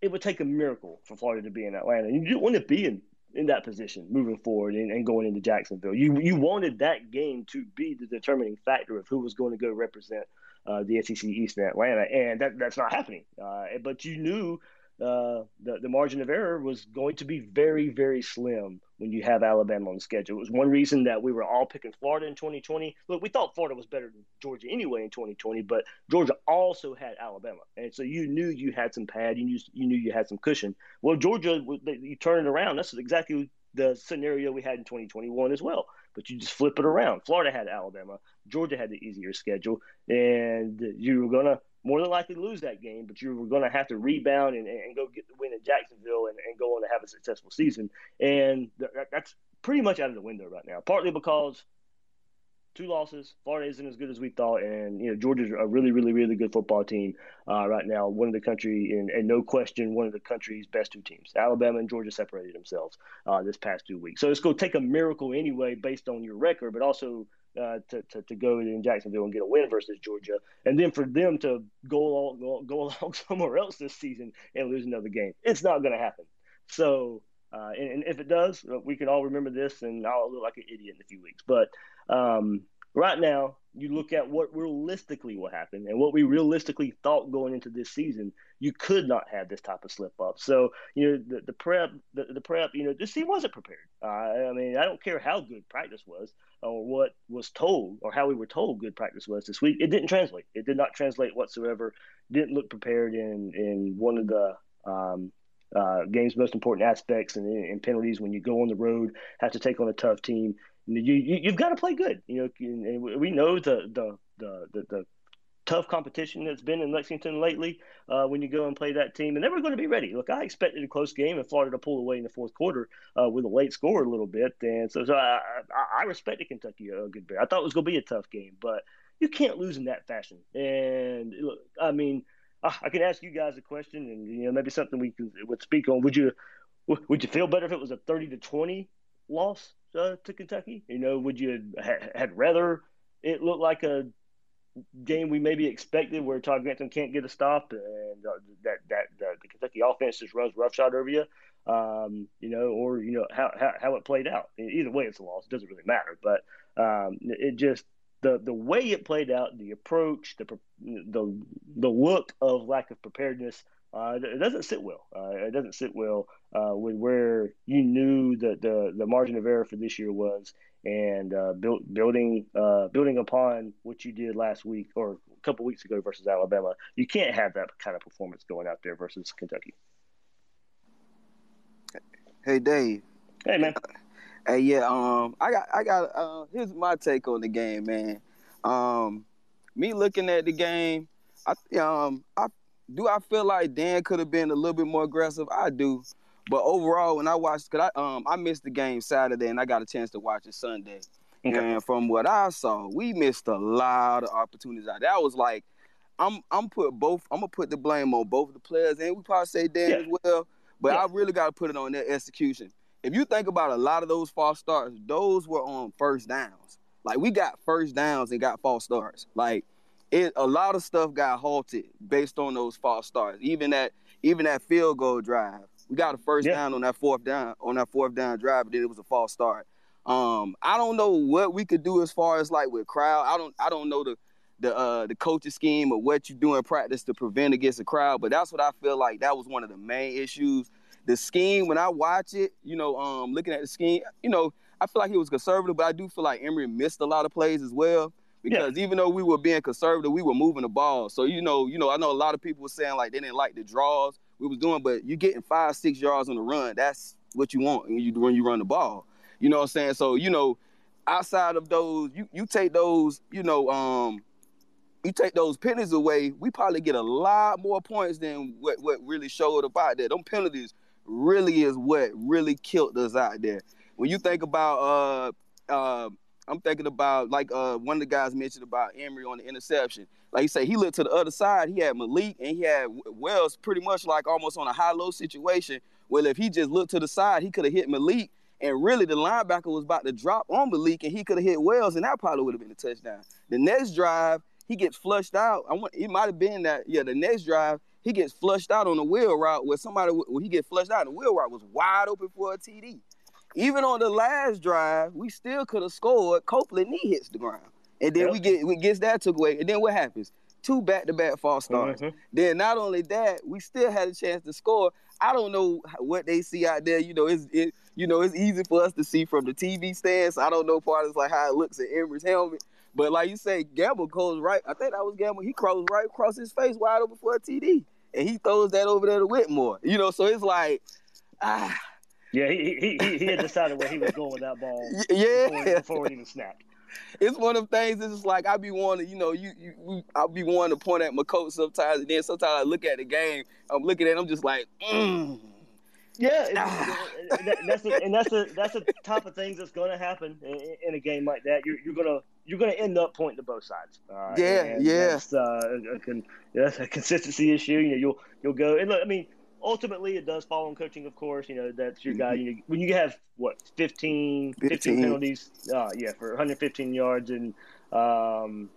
it would take a miracle for Florida to be in Atlanta. You didn't want to be in, in that position moving forward and, and, going into Jacksonville. You you wanted that game to be the determining factor of who was going to go represent uh, the SEC East in Atlanta, and that that's not happening. Uh, but you knew uh, the the margin of error was going to be very very slim when you have Alabama on the schedule. It was one reason that we were all picking Florida in 2020. Look, we thought Florida was better than Georgia anyway in 2020, but Georgia also had Alabama, and so you knew you had some pad. You knew you knew you had some cushion. Well, Georgia, you turn it around. That's exactly the scenario we had in 2021 as well. But you just flip it around. Florida had Alabama. Georgia had the easier schedule, and you were gonna more than likely lose that game, but you were to have to rebound and, and go get the win in Jacksonville and, and go on to have a successful season. And th- that's pretty much out of the window right now, partly because two losses. Florida isn't as good as we thought, and you know Georgia's a really, really, really good football team uh, right now. One of the country, and, and, no question, one of the country's best two teams. Alabama and Georgia separated themselves uh, this past two weeks, so it's going to take a miracle anyway, based on your record, but also uh, to, to, to go in Jacksonville and get a win versus Georgia, and then for them to go along go, go along somewhere else this season and lose another game. It's not going to happen. So, uh, and, and, if it does, we can all remember this, and I'll look like an idiot in a few weeks. But um, right now, you look at what realistically will happen and what we realistically thought going into this season, you could not have this type of slip up. So, you know, the, the prep, the, the prep, you know, this team wasn't prepared. Uh, I mean, I don't care how good practice was or what was told or how we were told good practice was this week. It didn't translate. It did not translate whatsoever. Didn't look prepared in, in one of the, um, uh, game's most important aspects and, and penalties when you go on the road, have to take on a tough team you, you have got to play good. You know, and we know the the the the, the tough competition that's been in Lexington lately uh, when you go and play that team, and they were going to be ready. Look, I expected a close game and Florida to pull away in the fourth quarter uh, with a late score a little bit, and so, so I, I, I respected Kentucky a good bit. I thought it was going to be a tough game, but you can't lose in that fashion. And look, I mean, I can ask you guys a question, and you know maybe something we could would speak on. Would you would you feel better if it was a thirty to twenty loss uh, to Kentucky? You know, would you ha- had rather it look like a game we maybe expected where Todd Grantham can't get a stop and uh, that that the Kentucky offense just runs roughshod over you, um, you know, or you know how, how, how it played out. Either way, it's a loss. It doesn't really matter, but um, it just the the way it played out, the approach, the the the look of lack of preparedness uh, it doesn't sit well. Uh, it doesn't sit well uh, with where you knew that the the margin of error for this year was, and uh, build, building uh, building upon what you did last week or a couple weeks ago versus Alabama. You can't have that kind of performance going out there versus Kentucky. Hey Dave. Hey man. Hey yeah. Um, I got I got. Uh, here's my take on the game, man. Um, me looking at the game, I um I do I feel like Dan could have been a little bit more aggressive? I do. But overall, when I watched, cause I um I missed the game Saturday and I got a chance to watch it Sunday. Okay. And from what I saw, we missed a lot of opportunities out. That was like, I'm I'm put both. I'm gonna put the blame on both of the players, and we probably say Dan yeah. as well. But yeah. I really got to put it on their execution. If you think about a lot of those false starts, those were on first downs. Like we got first downs and got false starts. Like it a lot of stuff got halted based on those false starts. Even that even that field goal drive, we got a first yeah. down on that fourth down on that fourth down drive, but then it was a false start. Um, I don't know what we could do as far as like with crowd. I don't I don't know the the uh the coaching scheme or what you do in practice to prevent against a crowd, but that's what I feel like that was one of the main issues. The scheme when I watch it, you know, um, looking at the scheme, you know, I feel like he was conservative, but I do feel like Emory missed a lot of plays as well because yeah. even though we were being conservative, we were moving the ball. So you know, you know, I know a lot of people were saying like they didn't like the draws we was doing, but you getting five, six yards on the run. That's what you want when you when you run the ball. You know what I'm saying? So you know, outside of those, you you take those, you know, um, you take those penalties away, we probably get a lot more points than what what really showed up out there. Them penalties really is what really killed us out there. When you think about uh uh I'm thinking about like uh, one of the guys mentioned about Emory on the interception. Like you say, he looked to the other side. He had Malik and he had Wells pretty much like almost on a high-low situation. Well, if he just looked to the side, he could have hit Malik. And really, the linebacker was about to drop on Malik, and he could have hit Wells, and that probably would have been a touchdown. The next drive, he gets flushed out. I want it might have been that. Yeah, the next drive, he gets flushed out on the wheel route where somebody when he get flushed out, and the wheel route was wide open for a TD. Even on the last drive, we still could have scored. Copeland knee hits the ground. And then yep. we get we gets that took away. And then what happens? two back to back false starts. Mm-hmm. Then not only that, we still had a chance to score. I don't know what they see out there. You know, it's it, you know it's easy for us to see from the TV stands. I don't know part of like how it looks at Emory's helmet. But like you say, Gamble goes right. I think that was Gamble. He crossed right across his face wide open for a TD, and he throws that over there to Whitmore. You know, so it's like, ah, Yeah, he he he, had decided where he was going with that ball. yeah. before, before it even snapped. it's one of the things. It's just like I be wanting, you know, you, you, I'll be wanting to point at my coach sometimes, and then sometimes I look at the game. I'm looking at, it, I'm just like, mm. Yeah, that- that's the, and that's the that's the type of things that's going to happen in, in a game like that. You're, you're gonna you're gonna end up pointing to both sides. Uh, Yeah, yeah. That's, uh, a, con, that's a consistency issue. You know, you'll you'll go and look. I mean, ultimately, it does fall on coaching, of course. You know, that's your guy. You know, when you have what 15, 15, 15. penalties, uh, yeah, for 115 yards and um,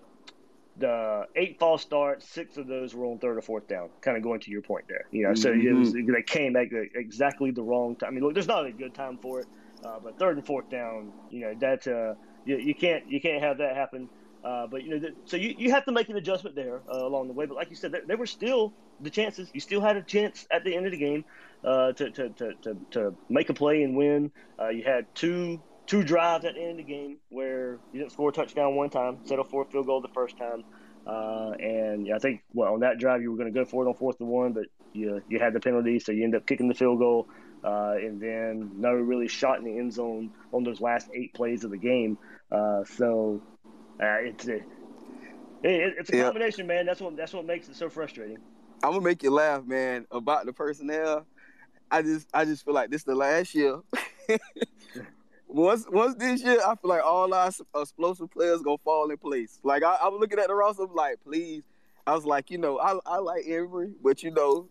the eight false starts, six of those were on third or fourth down. Kind of going to your point there, you know. So it was, they came at the- exactly the wrong time. I mean, look, there's not a good time for it, uh, but third and fourth down, you know, that uh, you, you can't you can't have that happen. Uh, but you know, th- so you, you have to make an adjustment there uh, along the way. But like you said, there, there were still the chances. You still had a chance at the end of the game uh, to, to, to, to, to make a play and win. Uh, you had two two drives at the end of the game where you didn't score a touchdown one time, settle for a field goal the first time. Uh, and I think well on that drive you were going to go for it on fourth and one, but you you had the penalty, so you end up kicking the field goal, uh, and then no really shot in the end zone on those last eight plays of the game. Uh, so uh, it's a it, it's a Yeah. combination, man. That's what that's what makes it so frustrating. I'm gonna make you laugh, man, about the personnel. I just I just feel like this the last year. once once this year, I feel like all our explosive players gonna fall in place. Like I, I was looking at the roster, I'm like, please. I was like, you know, I I like Emory, but you know,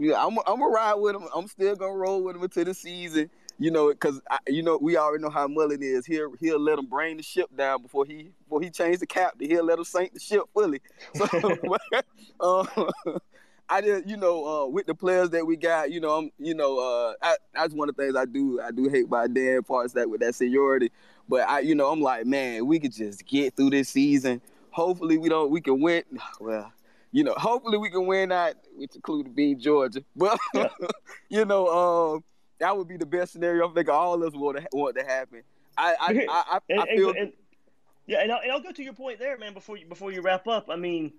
yeah, I'm I'm gonna ride with him. I'm still gonna roll with him until the season. You know, because you know we already know how Mullen is. He'll he'll let him bring the ship down before he before he change the captain. He'll let him sink the ship fully. So, uh, I just you know uh, with the players that we got, you know, I'm you know uh, I, that's one of the things I do I do hate by Dan parts that with that seniority. But I you know I'm like man, we could just get through this season. Hopefully we don't we can win. Well, you know, hopefully we can win that, which included being Georgia. But you know, um, that would be the best scenario. I think all of us want to want to happen. I I I, I, I feel and, and- yeah, and I'll, and I'll go to your point there, man. Before you before you wrap up, I mean,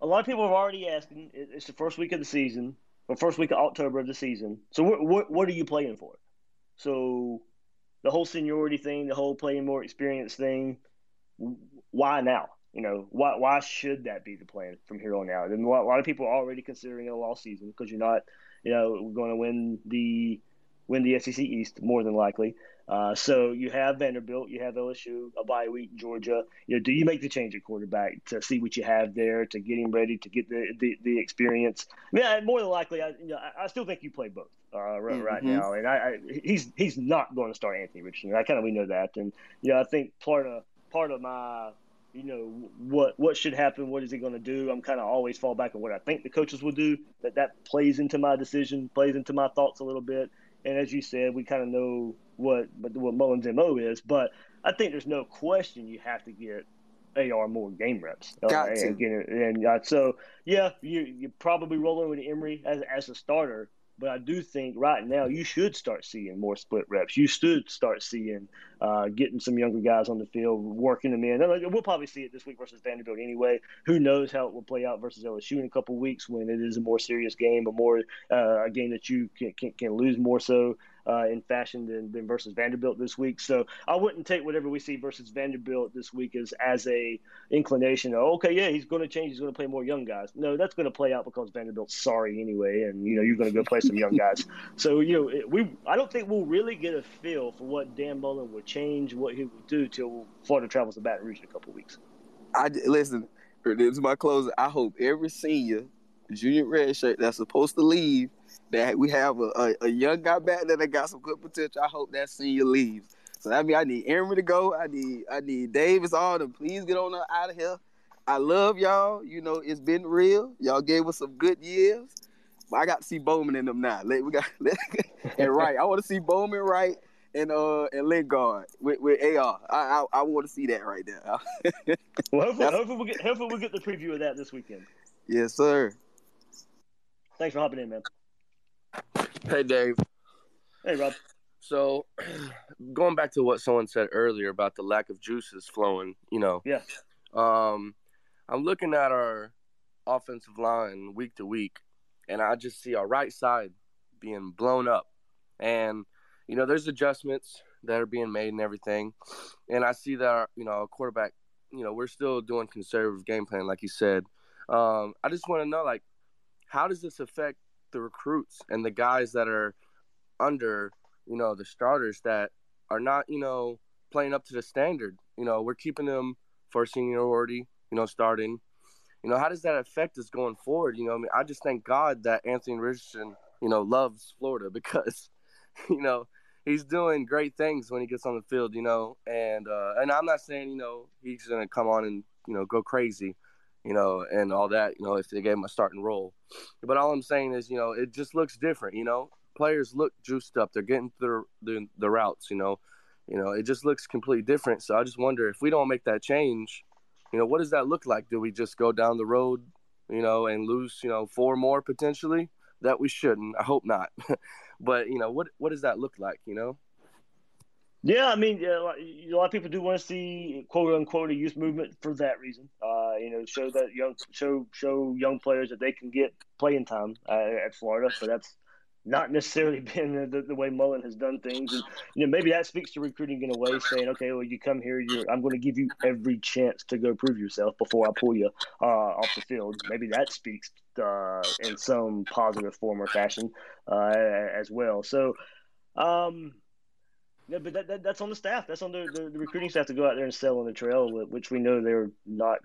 a lot of people have already asking. It's the first week of the season, or first week of October of the season. So what what, what are you playing for? So the whole seniority thing, the whole playing more experience thing. Why now? You know, why why should that be the plan from here on out? And a lot, a lot of people are already considering it a lost season because you're not, you know, we're going to win the win the SEC East more than likely. Uh, so you have Vanderbilt, you have LSU, a bye week, Georgia. You know, do you make the change at quarterback to see what you have there to get him ready to get the the, the experience? I mean, I- more than likely, I, you know, I, I still think you play both uh, right, right Mhm. now, and I, I he's he's not going to start Anthony Richardson. I kind of we know that, and you know, I think part of part of my you know what what should happen what is he going to do? I'm kind of always fall back on what i think the coaches will do. That that plays into my decision plays into my thoughts a little bit. And as you said we kind of know what what what Mullen's mo is but i think there's no question you have to get ar more game reps uh, and, get and uh, so yeah you you probably rolling with emory as as a starter but I do think right now you should start seeing more split reps. You should start seeing uh, getting some younger guys on the field, working them in. We'll probably see it this week versus Vanderbilt anyway. Who knows how it will play out versus LSU in a couple weeks when it is a more serious game, a more uh, a game that you can, can, can lose more so uh, in fashion than, than versus Vanderbilt this week. So I wouldn't take whatever we see versus Vanderbilt this week as as a inclination. Of, okay, yeah, he's going to change. He's going to play more young guys. No, that's going to play out because Vanderbilt's sorry anyway, and you know you're going to go play some young guys. So you know it- we I don't think we'll really get a feel for what Dan Mullen will change, what he will do till Florida travels to Baton Rouge in a couple weeks. I listen. This is my closing. I hope every senior, junior red shirt that's supposed to leave, that we have a, a, a young guy back there that got some good potential. I hope that senior leaves. So that means I need Emory to go. I need I need Davis all them. Please get on out of here. I love y'all. You know it's been real. Y'all gave us some good years. But I got to see Bowman in them now. Let, we got let, and right. I want to see Bowman right and uh and Lingard with, with AR. I I, I want to see that right there. well, hopefully, hopefully we'll get hopefully we'll get the preview of that this weekend. Yes, sir. Thanks for hopping in, man. Hey, Dave. Hey, Rob. So, going back to what someone said earlier about the lack of juices flowing, you know. Yeah. Um, I'm looking at our offensive line week to week, and I just see our right side being blown up. And, you know, there's adjustments that are being made and everything. And I see that, our, you know, a quarterback, you know, we're still doing conservative game plan, like you said. Um, I just want to know, like, how does this affect the recruits and the guys that are under, you know, the starters that are not, you know, playing up to the standard? You know, we're keeping them for seniority, you know, starting. You know, how does that affect us going forward? You know, I mean, I just thank God that Anthony Richardson, you know, loves Florida because, you know, he's doing great things when he gets on the field, you know, and uh, and I'm not saying, you know, he's gonna come on and, you know, go crazy, you know, and all that, you know, if they gave him a starting role. But all I'm saying is, you know, it just looks different, you know. Players look juiced up. They're getting through the, the routes, you know. You know, it just looks completely different. So I just wonder if we don't make that change, you know, what does that look like? Do we just go down the road, you know, and lose, you know, four more potentially? That we shouldn't. I hope not. but you know, what what does that look like? You know. Yeah, I mean, a lot of people do want to see "quote unquote" a youth movement for that reason. Uh, you know, show that young show show young players that they can get playing time uh, at Florida. But that's not necessarily been the, the, way Mullen has done things. And you know, maybe that speaks to recruiting in a way, saying, "Okay, well, you come here, I'm going to give you every chance to go prove yourself before I pull you uh, off the field." Maybe that speaks uh, in some positive form or fashion uh, as well. So. Um, yeah, but that, that, that's on the staff. That's on the, the, the, recruiting staff to go out there and sell on the trail, which we know they're not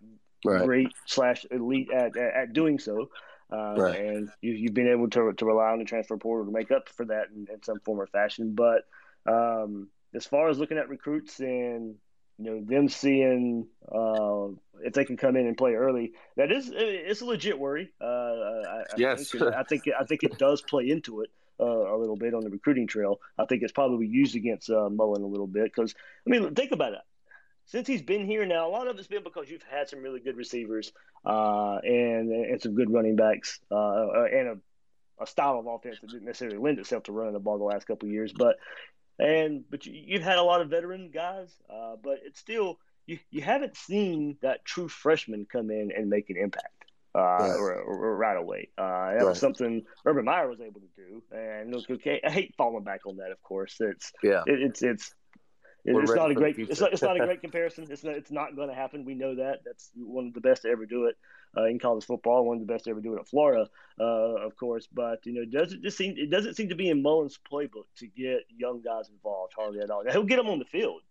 right. great slash elite at, at, at doing so. Uh, right. And you, have been able to, to rely on the transfer portal to make up for that in, in some form or fashion. But um, as far as looking at recruits and you know them seeing uh, if they can come in and play early, that is it's a legit worry. Uh, I, yes, I think, I think it, I think it does play into it uh, a little bit on the recruiting trail. I think it's probably used against uh, Mullen a little bit because I mean think about it. Since he's been here now, a lot of it's been because you've had some really good receivers uh, and and some good running backs uh, uh, and a, a, style of offense that didn't necessarily lend itself to running the ball the last couple of years. But and but you, have had a lot of veteran guys, uh, but it's still you, you haven't seen that true freshman come in and make an impact uh, or, or, right away. Uh, that right. was something Urban Meyer was able to do, and look, okay, I hate falling back on that. Of course, it's yeah, it, it's it's it's not a great it's not, it's not a great comparison. It's not it's not going to happen. We know that. That's one of the best to ever do it uh, in college football. One of the best to ever do it at Florida, uh, of course. But you know, does it just seem it doesn't seem to be in Mullen's playbook to get young guys involved hardly at all. Now, he'll get them on the field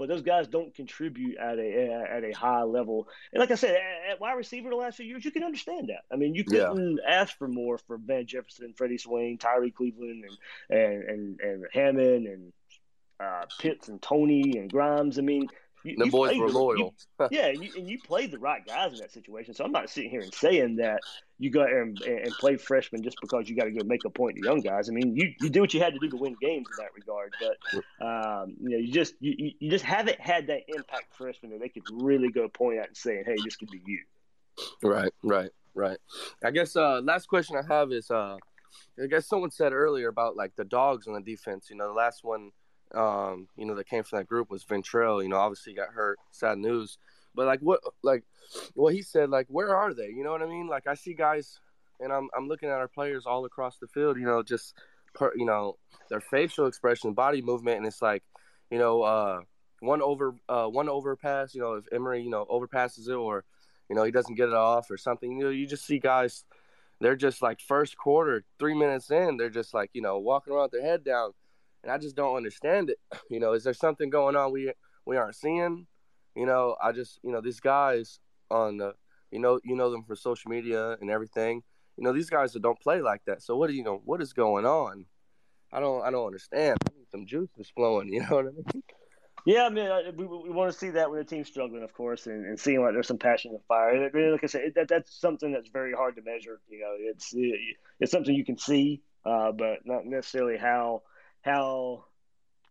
but those guys don't contribute at a at a high level. And like I said, at wide receiver the last few years, you can understand that. I mean, you couldn't yeah. ask for more for Van Jefferson, Freddie Swain, Tyrie Cleveland, and and and, and Hammond and uh, Pitts and Toney and Grimes. I mean, you, the boys were the, loyal. You, yeah, you, and you played the right guys in that situation. So I'm not sitting here and saying that you go and, and play freshmen just because you got to go make a point to young guys. I mean, you, you do what you had to do to win games in that regard. But um, you know, you just you, you just haven't had that impact freshman that they could really go point at and say, "Hey, this could be you." Right, right, right. I guess uh, last question I have is, uh, I guess someone said earlier about like the dogs on the defense. You know, the last one um, you know, that came from that group was Ventrell. You know, obviously got hurt. Sad news. But like what, like what he said, like where are they? You know what I mean? Like I see guys, and I'm I'm looking at our players all across the field. You know, just per, you know their facial expression, body movement, and it's like, you know, uh, one over uh, one overpass. You know, if Emory you know overpasses it, or you know he doesn't get it off or something. You know, you just see guys. They're just like first quarter, three minutes in, they're just like you know walking around with their head down and I just don't understand it. You know, is there something going on we we aren't seeing? You know, I just you know these guys on the you know you know them for social media and everything. You know these guys that don't play like that. So what do you know? What is going on? I don't I don't understand. Some juice is flowing. You know what I mean? Yeah, I mean, we, we want to see that when the team's struggling, of course, and, and seeing like there's some passion and fire. like I said, that that's something that's very hard to measure. You know, it's it, it's something you can see, uh, but not necessarily how how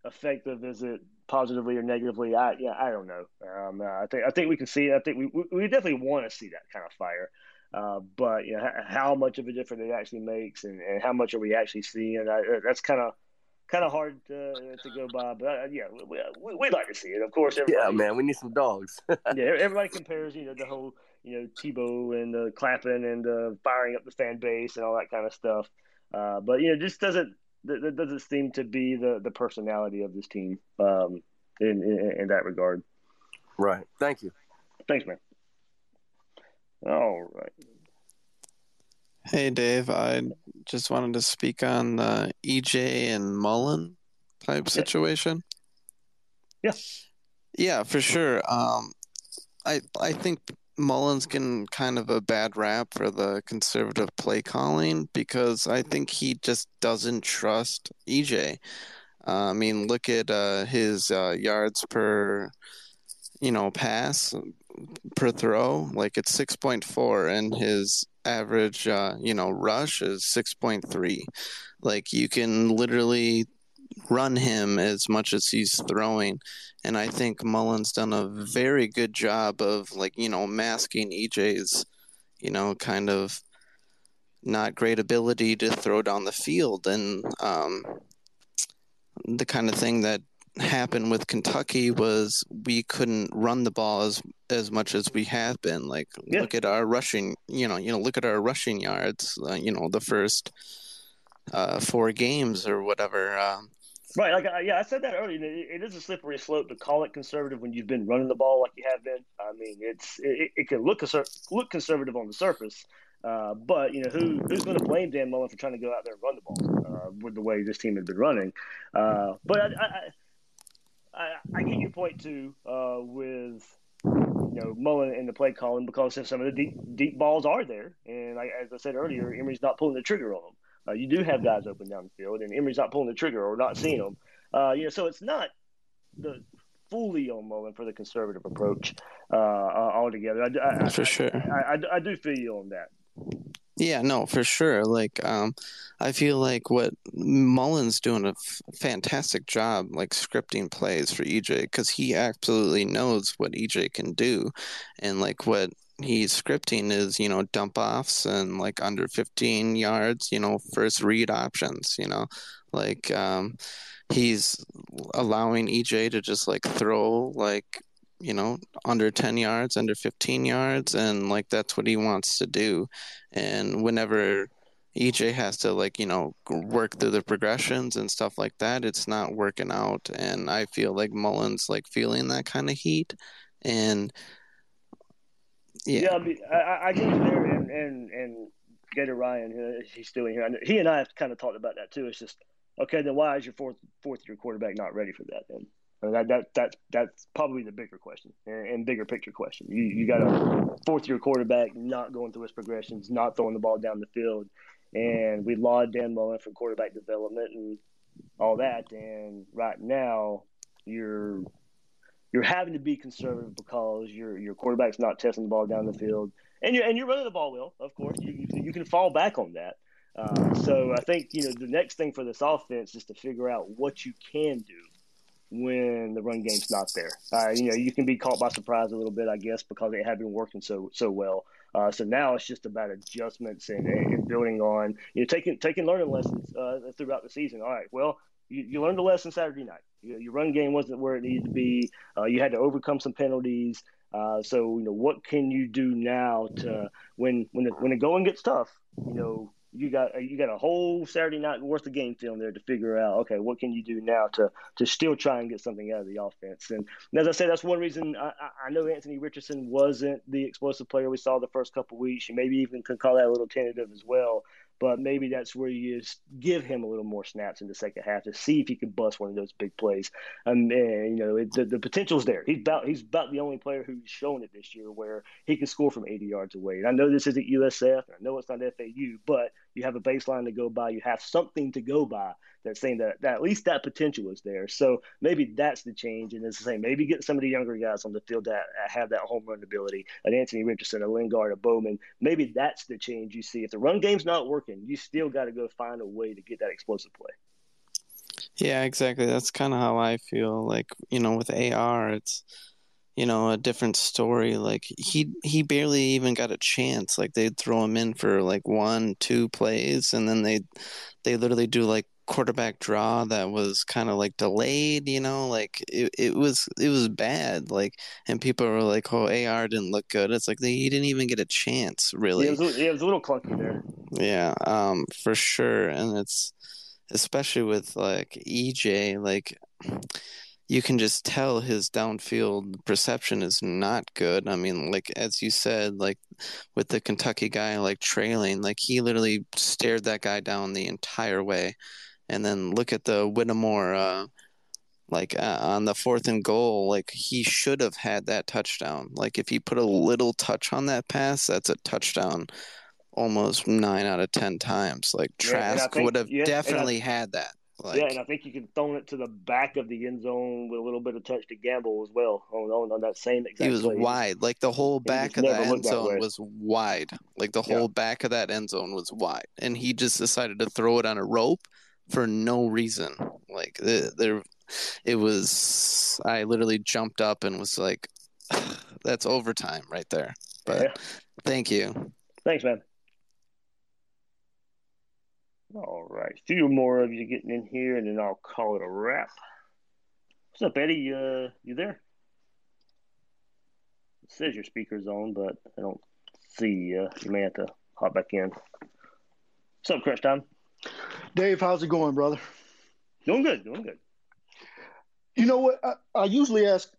effective is it positively or negatively? I yeah, I don't know. Um, I think I think we can see. I think we we, we definitely want to see that kind of fire. Uh, but you know, how much of a difference it actually makes, and, and how much are we actually seeing? I, that's kind of kind of hard to, to go by. But uh, yeah, we, we, would like to see it. Of course, yeah, man, we need some dogs. yeah, everybody compares, you know, the whole you know Tebow and the clapping and the firing up the fan base and all that kind of stuff. Uh, but you know, just doesn't that doesn't seem to be the the personality of this team um, in, in in that regard. Right. Thank you. Thanks, man. All right. Hey, Dave. I just wanted to speak on the EJ and Mullen type situation. Yeah. Yeah, for sure. Um, I I think Mullen's getting kind of a bad rap for the conservative play calling because I think he just doesn't trust EJ. Uh, I mean, look at uh, his uh, yards per you know pass per throw. Like it's six point four, and his average uh, you know rush is six point three. Like you can literally run him as much as he's throwing. And I think Mullen's done a very good job of like, you know, masking EJ's, you know, kind of not great ability to throw down the field and um, the kind of thing that happened with Kentucky was we couldn't run the ball as as much as we have been. Like yeah. look at our rushing, you know, you know, look at our rushing yards. Uh, you know, the first uh, four games or whatever. Um, Right, like yeah, I said that earlier. It, it is a slippery slope to call it conservative when you've been running the ball like you have been. I mean, it's it, it can look look conservative on the surface, uh, but you know who who's going to blame Dan Mullen for trying to go out there and run the ball uh, with the way this team has been running? Uh, but I I, I I, get your point too uh, with you know Mullen in the play calling because if some of the deep deep balls are there, and like, as I said earlier, Emory's not pulling the trigger on them. Uh, you do have guys open down the field, and Emory's not pulling the trigger or not seeing them. Uh, you know, so it's not the fully on Mullen for the conservative approach uh, altogether. I, I, for sure, I, I, I, do feel you on that. Yeah, no, for sure. Like, um, I feel like what Mullen's doing a f- fantastic job, like scripting plays for EJ, because he absolutely knows what EJ can do, and like what he's scripting is you know dump offs and like under 15 yards you know first read options you know? Like um he's allowing ej to just like throw like you know under 10 yards under 15 yards and like that's what he wants to do. And whenever ej has to like you know work through the progressions and stuff like that it's not working out. And i feel like mullen's like feeling that kind of heat. And yeah, yeah I, mean, I, I get there, and and and Gator Ryan, he's still in here. He and I have kind of talked about that too. It's just okay. Then why is your fourth fourth year quarterback not ready for that? Then mean, that that that that's probably the bigger question and, and bigger picture question. You you got a fourth year quarterback not going through his progressions, not throwing the ball down the field, and we laud Dan Mullen for quarterback development and all that. And right now, you're you're having to be conservative because your your quarterback's not testing the ball down the field, and you're and you're running the ball well. Of course, you you can, fall back on that. Uh, so I think you know the next thing for this offense is to figure out what you can do when the run game's not there. Uh, you know, you can be caught by surprise a little bit, I guess, because it had been working so so well. Uh, so now it's just about adjustments and, and building on you know taking taking learning lessons uh, throughout the season. All right, well, you, you learned a lesson Saturday night. Your run game wasn't where it needed to be. Uh, you had to overcome some penalties. Uh, so you know what can you do now to when when the, when the going gets tough? You know you got you got a whole Saturday night worth of game film there to figure out. Okay, what can you do now to to still try and get something out of the offense? And, and as I said, that's one reason I, I, know Anthony Richardson wasn't the explosive player we saw the first couple weeks. You maybe even can call that a little tentative as well but maybe that's where you just give him a little more snaps in the second half to see if he can bust one of those big plays. Um, and you know, it, the, the potential's there. He's about he's about the only player who's shown it this year where he can score from 80 yards away. And I know this isn't USF, and I know it's not FAU, but you have a baseline to go by. You have something to go by that's saying that, that at least that potential is there. So maybe that's the change. And it's the same. Maybe get some of the younger guys on the field that have that home run ability, an Anthony Richardson, a Lingard, a Bowman. Maybe that's the change you see. If the run game's not working, you still got to go find a way to get that explosive play. Yeah, exactly. That's kind of how I feel. Like you know, with AR, it's you know a different story. Like he he barely even got a chance. Like they'd throw him in for like one, two plays, and then they they literally do like quarterback draw that was kind of like delayed you know like it, it was it was bad like and people were like oh ar didn't look good it's like they, he didn't even get a chance really Yeah, it was, yeah, it was a little clunky there. yeah, um, for sure, and it's especially with like EJ, like you can just tell his downfield perception is not good. I mean, like as you said, like with the Kentucky guy like trailing, like he literally stared that guy down the entire way, and then look at the Whittemore. Uh, like uh, on the fourth and goal, like he should have had that touchdown. Like if he put a little touch on that pass, that's a touchdown almost nine out of ten times. Like Yeah, Trask think- would have yeah, and I- definitely had that. Like yeah, and I think you can throw it to the back of the end zone with a little bit of touch to gamble as well on on, on that same exact. he was play. wide. Like the whole back of the end zone was wide. Like the Yeah. whole back of that end zone was wide, and he just decided to throw it on a rope for no reason. Like the- there, it was. I literally jumped up and was like, "That's overtime right there." But Yeah. thank you. Thanks, man. All right, a few more of you getting in here, and then I'll call it a wrap. What's up, Eddie? Uh, you there? It says your speaker's on, but I don't see you. You may have to hop back in. What's up, Crunch Time? Dave, how's it going, brother? Doing good, doing good. You know what? I, I usually ask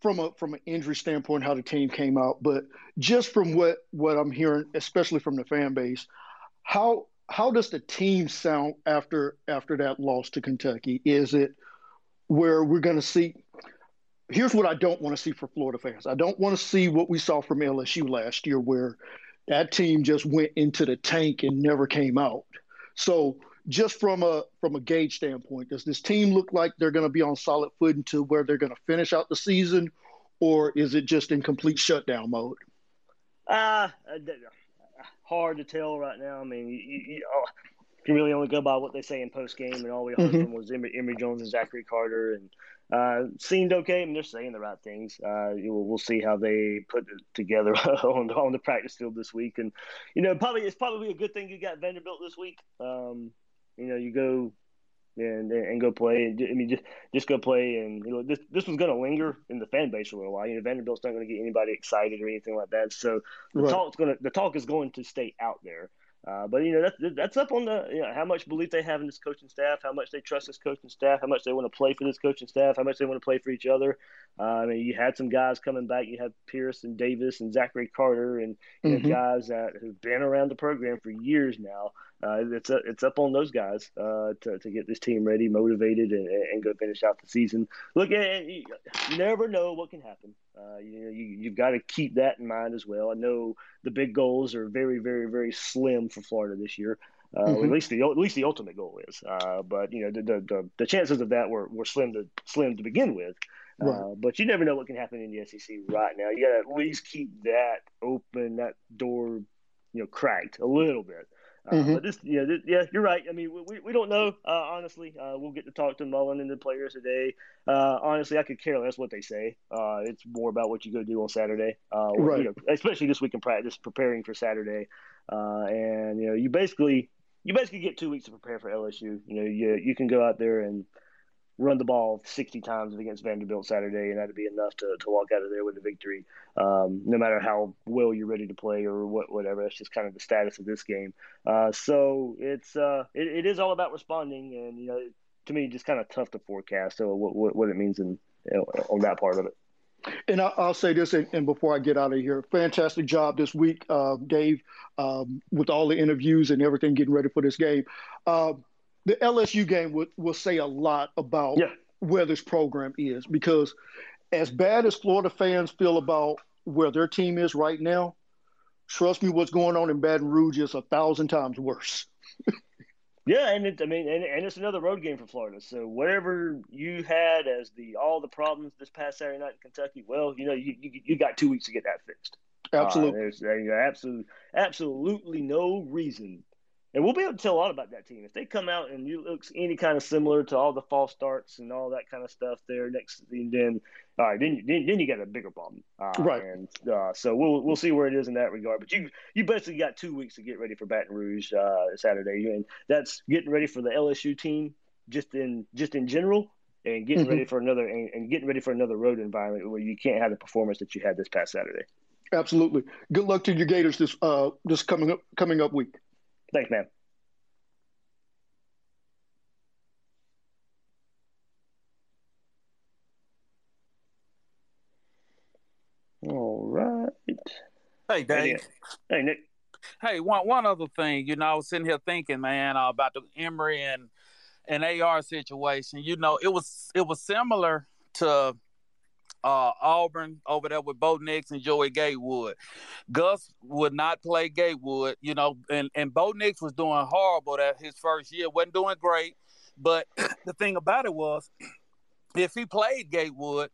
from a from an injury standpoint how the team came out, but just from what what I'm hearing, especially from the fan base, how how does the team sound after after that loss to Kentucky? Is it where we're going to see? Here's what I don't want to see for Florida fans. I don't want to see what we saw from LSU last year, where that team just went into the tank and never came out. So just from a from a gauge standpoint, does this team look like they're going to be on solid footing to where they're going to finish out the season, or is it just in complete shutdown mode? Uh, hard to tell right now. I mean, you, you, you oh, can really only go by what they say in post game, and all we heard Mhm. from was Emory, Emory Jones and Zachary Carter, and uh, seemed okay. I mean, they're saying the right things. Uh, you know, we'll see how they put it together on the, on the practice field this week, and you know, probably it's probably a good thing you got Vanderbilt this week. Um, you know, you go and and go play. And I mean, just just go play, and you know, this this one's going to linger in the fan base for a little while. You know, Vanderbilt's not going to get anybody excited or anything like that. So the Right. talk's going to the talk is going to stay out there. Uh, but you know that's that's up on the you know, how much belief they have in this coaching staff, how much they trust this coaching staff, how much they want to play for this coaching staff, how much they want to play for each other. Uh, I mean, you had some guys coming back. You had Pierce and Davis and Zachary Carter, and you know, Mhm. guys that have been around the program for years now. Uh, it's it's up on those guys uh, to to get this team ready, motivated, and, and go finish out the season. Look, you you never know what can happen. Uh, you know, you you've got to keep that in mind as well. I know the big goals are very, very, very slim for Florida this year. Uh, Mhm. At least the at least the ultimate goal is. Uh, but you know, the, the the the chances of that were, were slim to slim to begin with. Uh, Right. but you never know what can happen in the SEC right now. You got to at least keep that open, that door, you know, cracked a little bit. Uh, Mhm. But this, yeah, this, yeah, you're right. I mean, we, we, we don't know, uh, honestly. Uh, we'll get to talk to Mullen and the players today. Uh, honestly, I could care less what they say. Uh, it's more about what you go do on Saturday, uh, or, Right. you know, especially this week in practice, preparing for Saturday. Uh, and you know, you basically you basically get two weeks to prepare for LSU. You know, you you can go out there and run the ball 60 times against Vanderbilt Saturday, and that'd be enough to, to walk out of there with a victory. Um, no matter how well you're ready to play or what, whatever, that's just kind of the status of this game. Uh, so it's uh, it, it is all about responding, and you know, to me, just kind of tough to forecast so what, what, what it means in you know, on that part of it. And I'll say this, and, before I get out of here, fantastic job this week, uh, Dave, um, with all the interviews and everything, getting ready for this game. Um the LSU game will, will say a lot about where this program is because, as bad as Florida fans feel about where their team is right now, trust me, what's going on in Baton Rouge is a thousand times worse. Yeah, and it, I mean, and, and it's another road game for Florida. So whatever you had as the all the problems this past Saturday night in Kentucky, well, you know, you you, you got two weeks to get that fixed. Absolutely. Uh, there's there, you absolutely absolutely no reason and we'll be able to tell a lot about that team if they come out and you looks any kind of similar to all the false starts and all that kind of stuff there next. Then all right, then then, then you got a bigger problem, uh, right? And uh, so we'll we'll see where it is in that regard. But you you basically got two weeks to get ready for Baton Rouge uh, Saturday, and that's getting ready for the LSU team just in just in general, and getting mm-hmm. ready for another and, and getting ready for another road environment where you can't have the performance that you had this past Saturday. Absolutely. Good luck to your Gators this uh this coming up coming up week. Thanks, man. All right. Hey, Dave. Hey, Nick. Hey, one one other thing. You know, I was sitting here thinking, man, uh, about the Emory and and AR situation. You know, it was it was similar to uh, Auburn over there with Bo Nix and Joey Gatewood. Gus would not play Gatewood, you know, and, and Bo Nix was doing horrible that his first year, wasn't doing great. But the thing about it was, if he played Gatewood,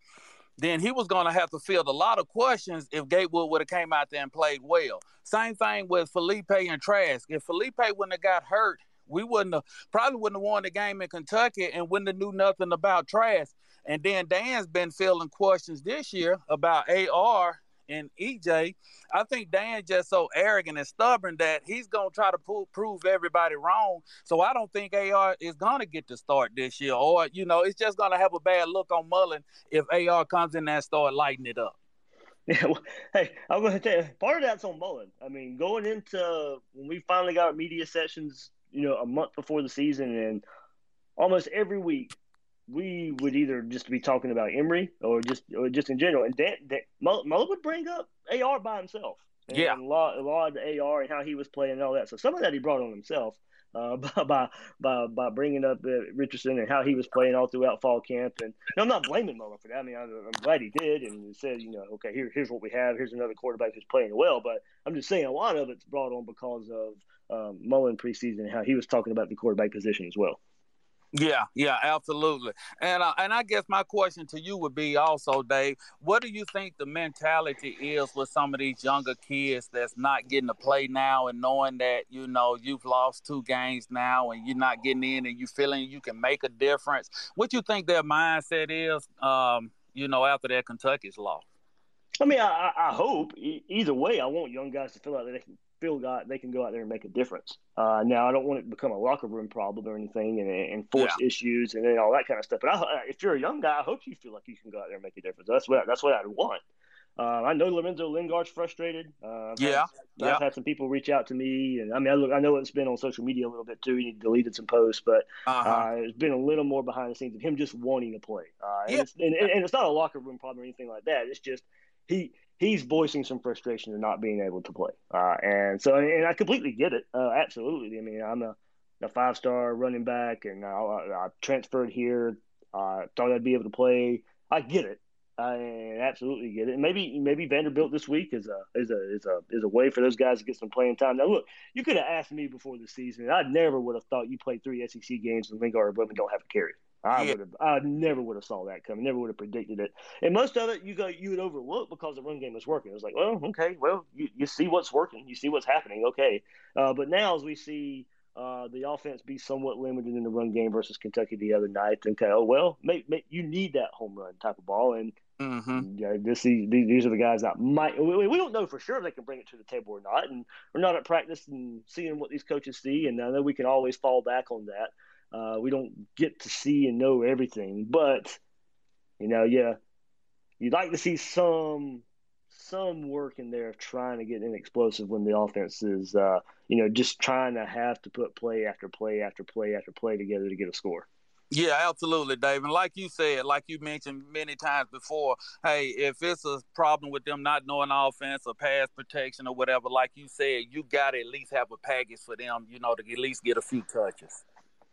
then he was going to have to field a lot of questions if Gatewood would have came out there and played well. Same thing with Feleipe and Trask. If Feleipe wouldn't have got hurt, we wouldn't have probably wouldn't have won the game in Kentucky and wouldn't have knew nothing about Trask. And then Dan's been fielding questions this year about AR and EJ. I think Dan's just so arrogant and stubborn that he's gonna try to pull, prove everybody wrong. So I don't think AR is gonna get to start this year, or you know, it's just gonna have a bad look on Mullen if AR comes in and start lighting it up. Yeah, well, hey, I'm going to tell you, part of that's on Mullen. I mean, going into when we finally got our media sessions, you know, a month before the season, and almost every week we would either just be talking about Emory or just or just in general. And Dan, Dan Mullen would bring up AR by himself. And yeah, a lot, a lot of the AR and how he was playing and all that. So some of that he brought on himself uh, by by by bringing up uh, Richardson and how he was playing all throughout fall camp. And I'm not blaming Mullen for that. I mean, I'm, I'm glad he did and he said, you know, okay, here here's what we have. Here's another quarterback who's playing well. But I'm just saying a lot of it's brought on because of um, Mullen preseason how he was talking about the quarterback position as well. Yeah, yeah, absolutely. And uh, and I guess my question to you would be also, Dave, what do you think the mentality is with some of these younger kids that's not getting to play now and knowing that you know you've lost two games now and you're not getting in and you feeling you can make a difference? What you think their mindset is, um, you know, after that Kentucky's loss? I mean, I, I hope either way. I want young guys to feel like they can feel got they can go out there and make a difference. Uh, now, I don't want it to become a locker room problem or anything, and, and force yeah. issues and, and all that kind of stuff. But I, if you're a young guy, I hope you feel like you can go out there and make a difference. That's what that's what I'd want. Uh, I know Lorenzo Lingard's frustrated. Uh, I've yeah, had, yeah. I've had some people reach out to me, and I mean, I look, I know it's been on social media a little bit too. He deleted some posts, but uh-huh. uh, it's been a little more behind the scenes of him just wanting to play. Uh, and, yeah. it's, and, and, it's not a locker room problem or anything like that. It's just he he's voicing some frustration of not being able to play. Uh, and so, and I completely get it. Uh, absolutely. I mean, I'm a, a five star running back, and I, I transferred here. I thought I'd be able to play. I get it. I absolutely get it. And maybe maybe Vanderbilt this week is a is a is a is a way for those guys to get some playing time. Now look, you could have asked me before the season, I never would have thought you played three SEC games and Lingard or Blevin don't have a carry. I yeah. would have, I never would have saw that coming. Never would have predicted it. And most of it, you go, you would overlook because the run game was working. It was like, well, okay, well, you, you see what's working, you see what's happening, okay. Uh, but now as we see uh, the offense be somewhat limited in the run game versus Kentucky the other night, okay, oh well, may, may, you need that home run type of ball, and mm-hmm. yeah, this these, these are the guys that might. We, we don't know for sure if they can bring it to the table or not, and we're not at practice and seeing what these coaches see, and I know we can always fall back on that. Uh, we don't get to see and know everything, but you know, yeah, you'd like to see some some work in there of trying to get an explosive when the offense is, uh, you know, just trying to have to put play after play after play after play together to get a score. Yeah, absolutely, Dave. And like you said, like you mentioned many times before, hey, if it's a problem with them not knowing offense or pass protection or whatever, like you said, you got to at least have a package for them, you know, to at least get a few touches.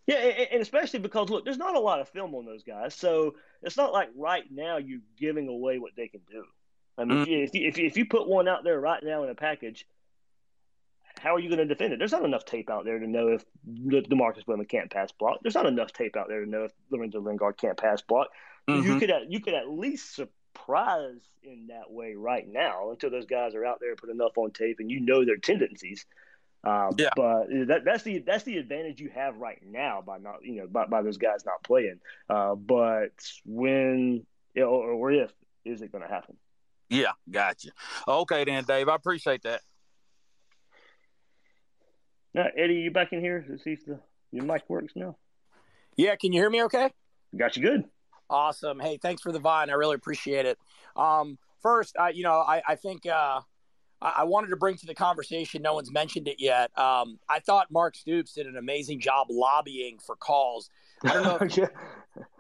Yeah, and especially because look, there's not a lot of film on those guys, so it's not like right now you're giving away what they can do. I mean, mm-hmm. if, you, if, you, if you put one out there right now in a package, how are you going to defend it? There's not enough tape out there to know if Demarcus Blevin can't pass block. There's not enough tape out there to know if Lorenzo Lingard can't pass block. Mm-hmm. You could you could at least surprise in that way right now until those guys are out there put enough on tape and you know their tendencies. Uh, yeah. But that, that's the that's the advantage you have right now by not you know by, by those guys not playing. Uh, but when or, or if is it going to happen? Yeah, gotcha. Okay, then, Dave. I appreciate that. Now, Eddie, you back in here to see if the your mic works now? Yeah, can you hear me? Okay. Got you good. Awesome. Hey, thanks for the vine. I really appreciate it. Um, first, uh, you know, I, I think uh, I wanted to bring to the conversation. No one's mentioned it yet. Um, I thought Mark Stoops did an amazing job lobbying for calls. I don't know, if,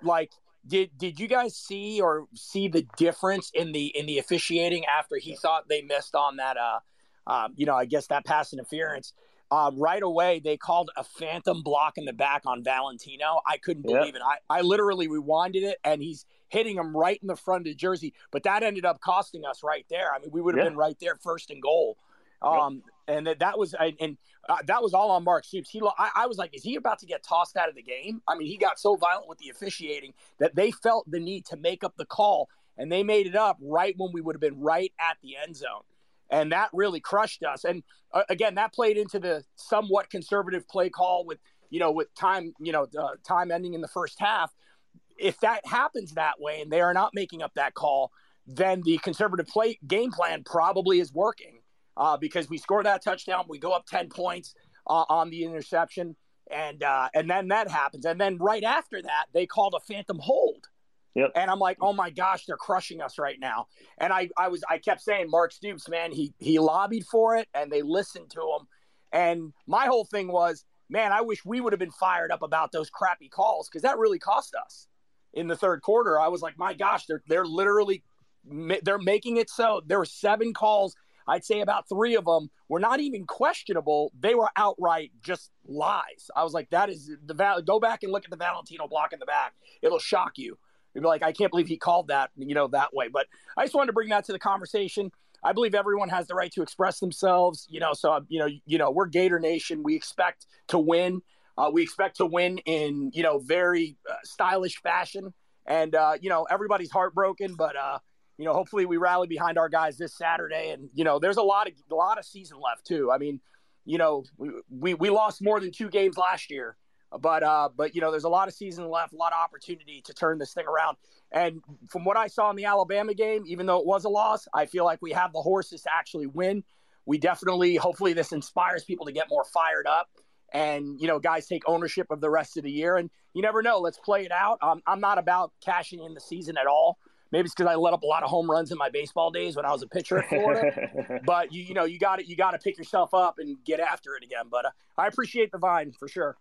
like, did did you guys see or see the difference in the in the officiating after he thought they missed on that? Uh, um, you know, I guess that pass interference. Um, right away, they called a phantom block in the back on Valentino. I couldn't believe yep. it. I, I literally rewinded it, and he's hitting him right in the front of the jersey. But that ended up costing us right there. I mean, we would have yeah. been right there first and goal. Um, yep. and that, that was and uh, that was all on Mark Stoops. He, I, I, was like, is he about to get tossed out of the game? I mean, he got so violent with the officiating that they felt the need to make up the call, and they made it up right when we would have been right at the end zone and that really crushed us. And uh, again, that played into the somewhat conservative play call with you know with time you know uh, time ending in the first half. If that happens that way, and they are not making up that call, then the conservative play game plan probably is working uh, because we score that touchdown, we go up ten points uh, on the interception, and uh, and then that happens, and then right after that, they called a phantom hold Yep. And I'm like, oh my gosh, they're crushing us right now. And I, I was, I kept saying, Mark Stoops, man, he he lobbied for it, and they listened to him. And my whole thing was, man, I wish we would have been fired up about those crappy calls because that really cost us in the third quarter. I was like, my gosh, they're they're literally they're making it so. There were seven calls. I'd say about three of them were not even questionable. They were outright just lies. I was like, that is the val- go back and look at the Valentino block in the back. It'll shock you. Be like, I can't believe he called that, you know, that way. But I just wanted to bring that to the conversation. I believe everyone has the right to express themselves, you know. So you know, you know, we're Gator Nation. We expect to win. Uh, we expect to win in you know very uh, stylish fashion, and uh, you know everybody's heartbroken, but uh, you know hopefully we rally behind our guys this Saturday, and you know there's a lot of a lot of season left too. I mean, you know we we, we lost more than two games last year, but uh, but you know, there's a lot of season left, a lot of opportunity to turn this thing around. And from what I saw in the Alabama game, even though it was a loss, I feel like we have the horses to actually win. We definitely, hopefully, this inspires people to get more fired up. And you know, guys take ownership of the rest of the year. And you never know. Let's play it out. Um, I'm not about cashing in the season at all. Maybe it's because I let up a lot of home runs in my baseball days when I was a pitcher at Florida. but you, you know, you got it. you got to pick yourself up and get after it again. But uh, I appreciate the vine for sure.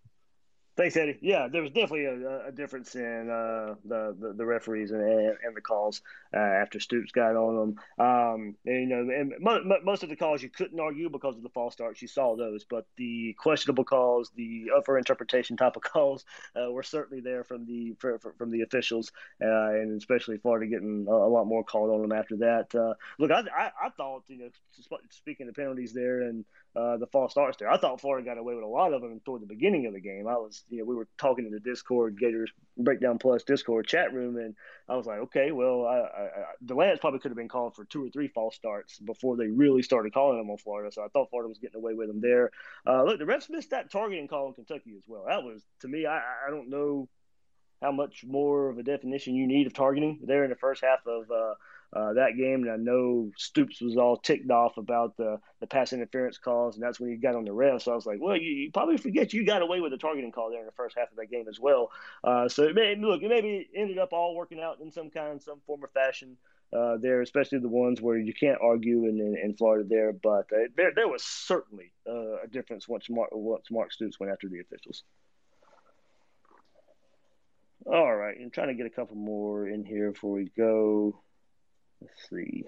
Thanks, Eddie. Yeah, there was definitely a, a difference in uh, the, the, the referees and, and the calls uh, after Stoops got on them. Um, and, you know, and mo- most of the calls you couldn't argue because of the false starts. You saw those, but the questionable calls, the up for interpretation type of calls, uh, were certainly there from the for, for, from the officials, uh, and especially Florida getting a, a, lot more called on them after that. Uh, look, I, I, I thought you know, speaking of penalties there and uh, the false starts there. I thought Florida got away with a lot of them toward the beginning of the game. I was, you know, we were talking in the Discord Gators Breakdown Plus Discord chat room, and I was like, okay, well, I, I, I, Delance probably could have been called for two or three false starts before they really started calling them on Florida. So I thought Florida was getting away with them there. Uh, look, the refs missed that targeting call in Kentucky as well. That was, to me, I, I don't know how much more of a definition you need of targeting there in the first half of. Uh, uh, that game. And I know Stoops was all ticked off about the, the pass interference calls, and that's when he got on the ref. So I was like, well, you, you, probably forget you got away with the targeting call there in the first half of that game as well. Uh, so it may, look, it maybe ended up all working out in some kind, some form or fashion. Uh, there, especially the ones where you can't argue in, in, in Florida there, but uh, there there was certainly uh, a difference once Mark once Mark Stoops went after the officials. All right, I'm trying to get a couple more in here before we go. Let's see.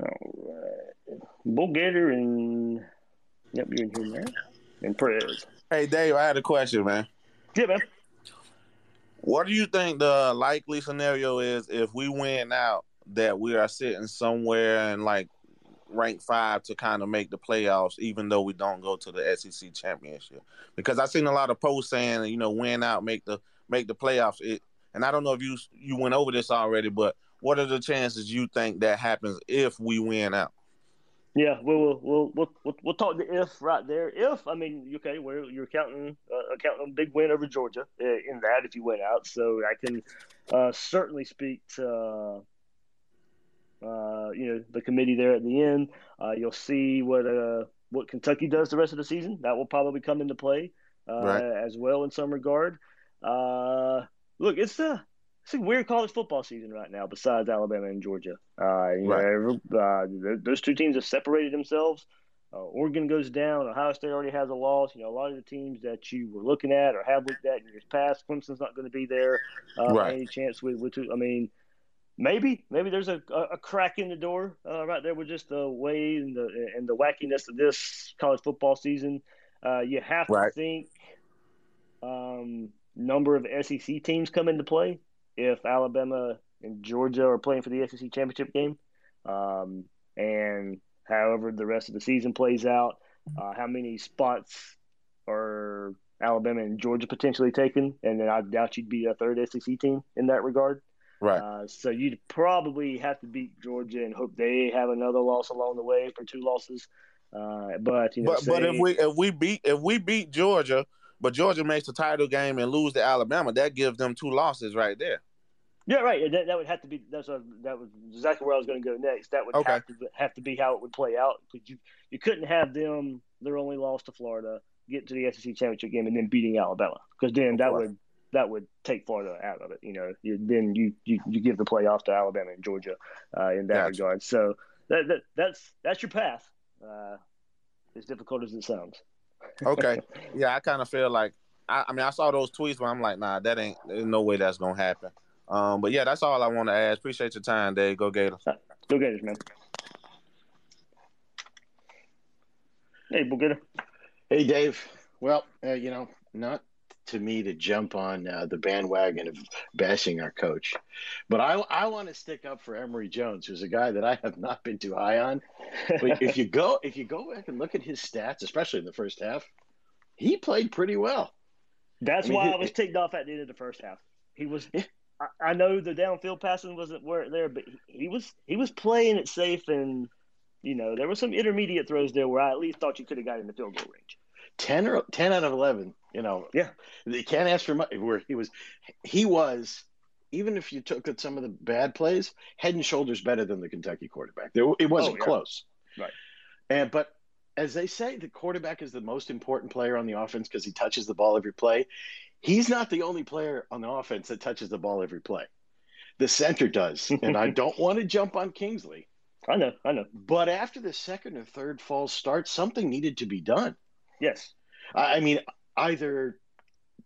All right. Bull Gator and yep, you're in here man. And Perez. Hey Dave, I had a question, man. Yeah, man. What do you think the likely scenario is if we win out that we are sitting somewhere in like rank five to kind of make the playoffs, even though we don't go to the SEC championship. Because I've seen a lot of posts saying, you know, win out, make the make the playoffs. It And I don't know if you you went over this already, but what are the chances you think that happens if we win out? Yeah, we'll we'll we'll we'll, we'll talk the if right there. If I mean, okay, where you're counting uh, counting a big win over Georgia uh, in that if you went out, so I can uh, certainly speak to uh, you know the committee there at the end. Uh, you'll see what uh, what Kentucky does the rest of the season. That will probably come into play uh, Right. as well in some regard. Uh, look, it's a it's a weird college football season right now. Besides Alabama and Georgia, uh, you know, uh, those two teams have separated themselves. Uh, Oregon goes down. Ohio State already has a loss. You know, a lot of the teams that you were looking at or have looked at in years past, Clemson's not going to be there uh, Right. any chance. With, with two, I mean, maybe maybe there's a, a, crack in the door uh, right there with just the way and the and the wackiness of this college football season. Uh, you have to Right. think um, number of SEC teams come into play if Alabama and Georgia are playing for the SEC championship game, um, and however the rest of the season plays out, uh, how many spots are Alabama and Georgia potentially taking, and then I doubt you'd be a third SEC team in that regard. Right. Uh, so you'd probably have to beat Georgia and hope they have another loss along the way for two losses. Uh, but you know, But but if we if we beat if we beat Georgia, but Georgia makes the title game and lose to Alabama, that gives them two losses right there. Yeah, right. That, that would have to be. That's a, that was exactly where I was going to go next. That would Okay. have to have to be how it would play out because you you couldn't have them their only loss to Florida get to the SEC championship game and then beating Alabama because then that would that would take Florida out of it. You know, you, then you, you you give the playoff to Alabama and Georgia uh, in that Gotcha. regard. So that, that that's that's your path. Uh, as difficult as it sounds. Okay. yeah, I kind of feel like I, I mean I saw those tweets, but I'm like, nah, that ain't there's no way that's gonna happen. Um, but yeah, that's all I want to ask. Appreciate your time, Dave. Go Gators. Go Gators, man. Hey, Booger. Hey, Dave. Well, uh, you know, not to me to jump on uh, the bandwagon of bashing our coach, but I I want to stick up for Emory Jones, who's a guy that I have not been too high on. But if you go if you go back and look at his stats, especially in the first half, he played pretty well. That's I mean, why he- I was ticked off at the end of the first half. He was. I, I know the downfield passing wasn't where there, but he, he was he was playing it safe, and you know there were some intermediate throws there where I at least thought you could have got in the field goal range. 10 or 10 out of 11 you know. Yeah. They can't ask for much where he was he was even if you took at some of the bad plays head and shoulders better than the kentucky quarterback. There, it wasn't Oh, yeah. close. Right. and but as they say the quarterback is the most important player on the offense because he touches the ball every play. He's not the only player on the offense that touches the ball every play. The center does. And i don't want to jump on kingsley. I know, I know. But after the second or third false start, something needed to be done. Yes. I I mean, either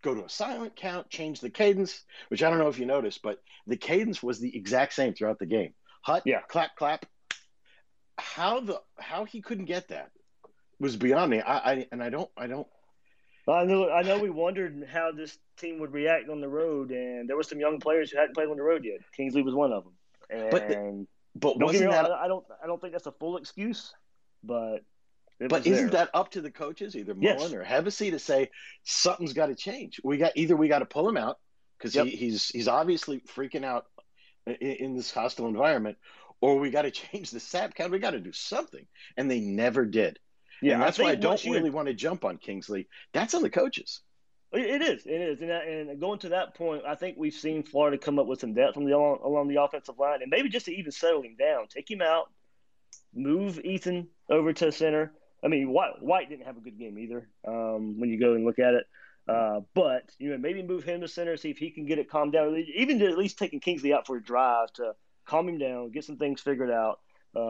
go to a silent count, change the cadence, which I don't know if you noticed, but the cadence was the exact same throughout the game. Hut, yeah. clap, clap. How the how he couldn't get that was beyond me. I, I and I don't I don't I know. I know. We wondered how this team would react on the road, and there were some young players who hadn't played on the road yet. Kingsley was one of them. And But the- but don't get me wasn't wrong, that- I don't. I don't think that's a full excuse, but. It but isn't there. that up to the coaches, either Yes. Mullen or Hevesy, to say something's got to change? We got either we got to pull him out because Yep. he, he's he's obviously freaking out in, in this hostile environment, or we got to change the snap count. We got to do something, and they never did. Yeah, and I that's why I don't really want to jump on Kingsley. That's on the coaches. It is. It is. And, and going to that point, I think we've seen Florida come up with some depth the along, along the offensive line, and maybe just to even settle him down, take him out, move Ethan over to center. I mean, White, White didn't have a good game either. Um, when you go and look at it, uh, but you know, maybe move him to center, see if he can get it calmed down. Even at least taking Kingsley out for a drive to calm him down, get some things figured out uh,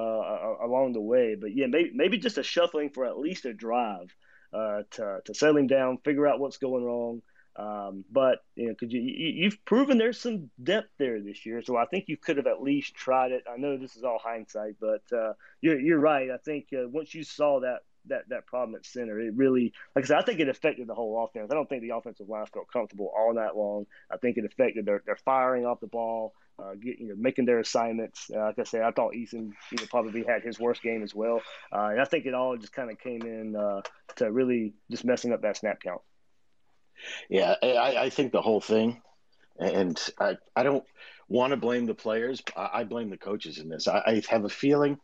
along the way. But yeah, maybe maybe just a shuffling for at least a drive uh, to to settle him down, figure out what's going wrong. Um, but you know, because you, you you've proven there's some depth there this year, so I think you could have at least tried it. I know this is all hindsight, but uh, you're you're right. I think uh, once you saw that that that problem at center, it really, like I said, I think it affected the whole offense. I don't think the offensive line felt comfortable all night long. I think it affected their their firing off the ball. Uh, get, you know, making their assignments. Uh, like I said, I thought Ethan you know, probably had his worst game as well. Uh, and I think it all just kind of came in uh, to really just messing up that snap count. Yeah, I, I think the whole thing And I, I don't want to blame the players. I, blame the coaches in this. I, I have a feeling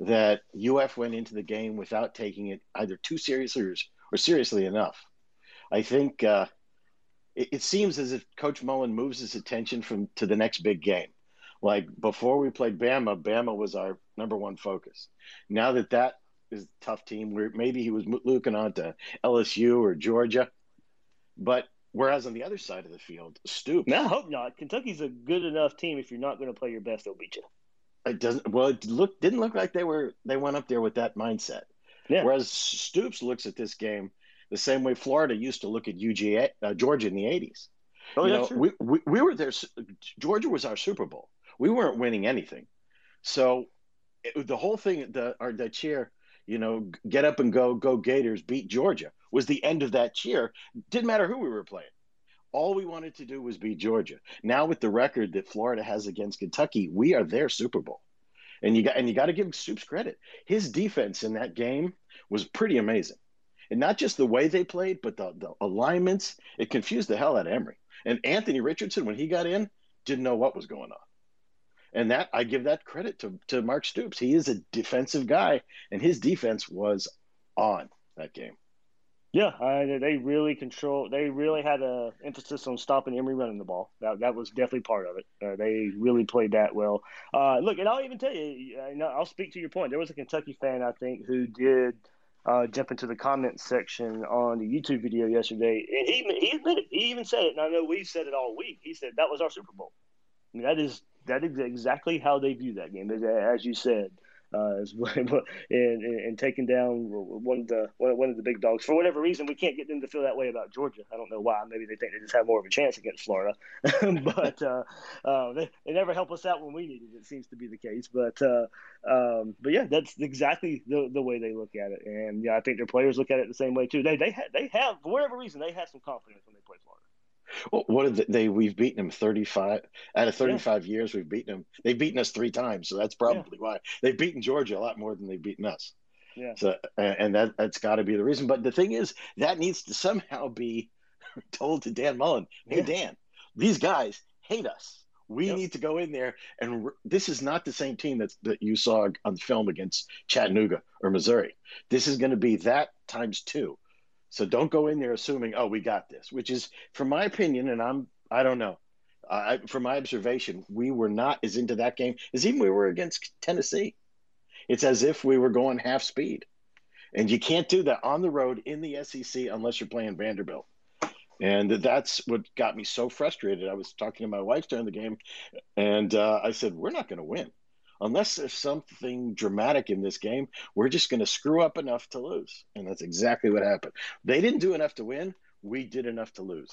that UF went into the game without taking it either too seriously or, or seriously enough. I think uh, it, it seems as if Coach Mullen moves his attention from to the next big game. Like before we played Bama, Bama was our number one focus. Now that that is a tough team, where maybe he was looking on to LSU or Georgia, but whereas on the other side of the field, Stoops. No, I hope not. Kentucky's a good enough team. If you're not going to play your best, they'll beat you. It doesn't. Well, it look didn't look like they were. They went up there with that mindset. Yeah. Whereas Stoops looks at this game the same way Florida used to look at UGA, uh, Georgia in the '80s. Oh, you yeah, know, sure. we, we we were there. Georgia was our Super Bowl. We weren't winning anything, so it, the whole thing, the or the cheer, you know, get up and go, go Gators, beat Georgia, was the end of that cheer. Didn't matter who we were playing. All we wanted to do was beat Georgia. Now with the record that Florida has against Kentucky, we are their Super Bowl. And you got and you got to give Stoops credit. His defense in that game was pretty amazing. And not just the way they played, but the, the alignments. It confused the hell out of Emory. And Anthony Richardson, when he got in, didn't know what was going on. And that I give that credit to, to Mark Stoops. He is a defensive guy, and his defense was on that game. Yeah, uh, they really control. They really had a emphasis on stopping Emory running the ball. That that was definitely part of it. Uh, they really played that well. Uh, look, and I'll even tell you, uh, I'll speak to your point. There was a Kentucky fan I think who did uh, jump into the comments section on the YouTube video yesterday, and he he admitted he even said it. And I know we've said it all week. He said that was our Super Bowl. I mean, that is that is exactly how they view that game, as you said, uh, and and taking down one of the one of the big dogs for whatever reason. We can't get them to feel that way about Georgia. I don't know why. Maybe they think they just have more of a chance against Florida, but uh, uh, they, they never help us out when we need it. It seems to be the case, but uh, um, but yeah, that's exactly the the way they look at it, and yeah, I think their players look at it the same way too. They they ha- they have for whatever reason they have some confidence when they play Florida. Well, what did they? We've beaten them thirty-five out of thirty-five yeah. years. We've beaten them. They've beaten us three times, so that's probably yeah. why they've beaten Georgia a lot more than they've beaten us. Yeah. So, and that that's got to be the reason. But the thing is, that needs to somehow be told to Dan Mullen. Hey, yeah. Dan, these guys hate us. We yep. need to go in there, and re- this is not the same team that's, that you saw on the film against Chattanooga or Missouri. This is going to be that times two. So don't go in there assuming, oh, we got this, which is, from my opinion, and I'm, I don't know, uh, from my observation, we were not as into that game as even we were against Tennessee. It's as if we were going half speed. And you can't do that on the road in the SEC unless you're playing Vanderbilt. And that's what got me so frustrated. I was talking to my wife during the game, and uh, I said, we're not going to win unless there's something dramatic in this game, we're just going to screw up enough to lose. And that's exactly what happened. They didn't do enough to win. We did enough to lose.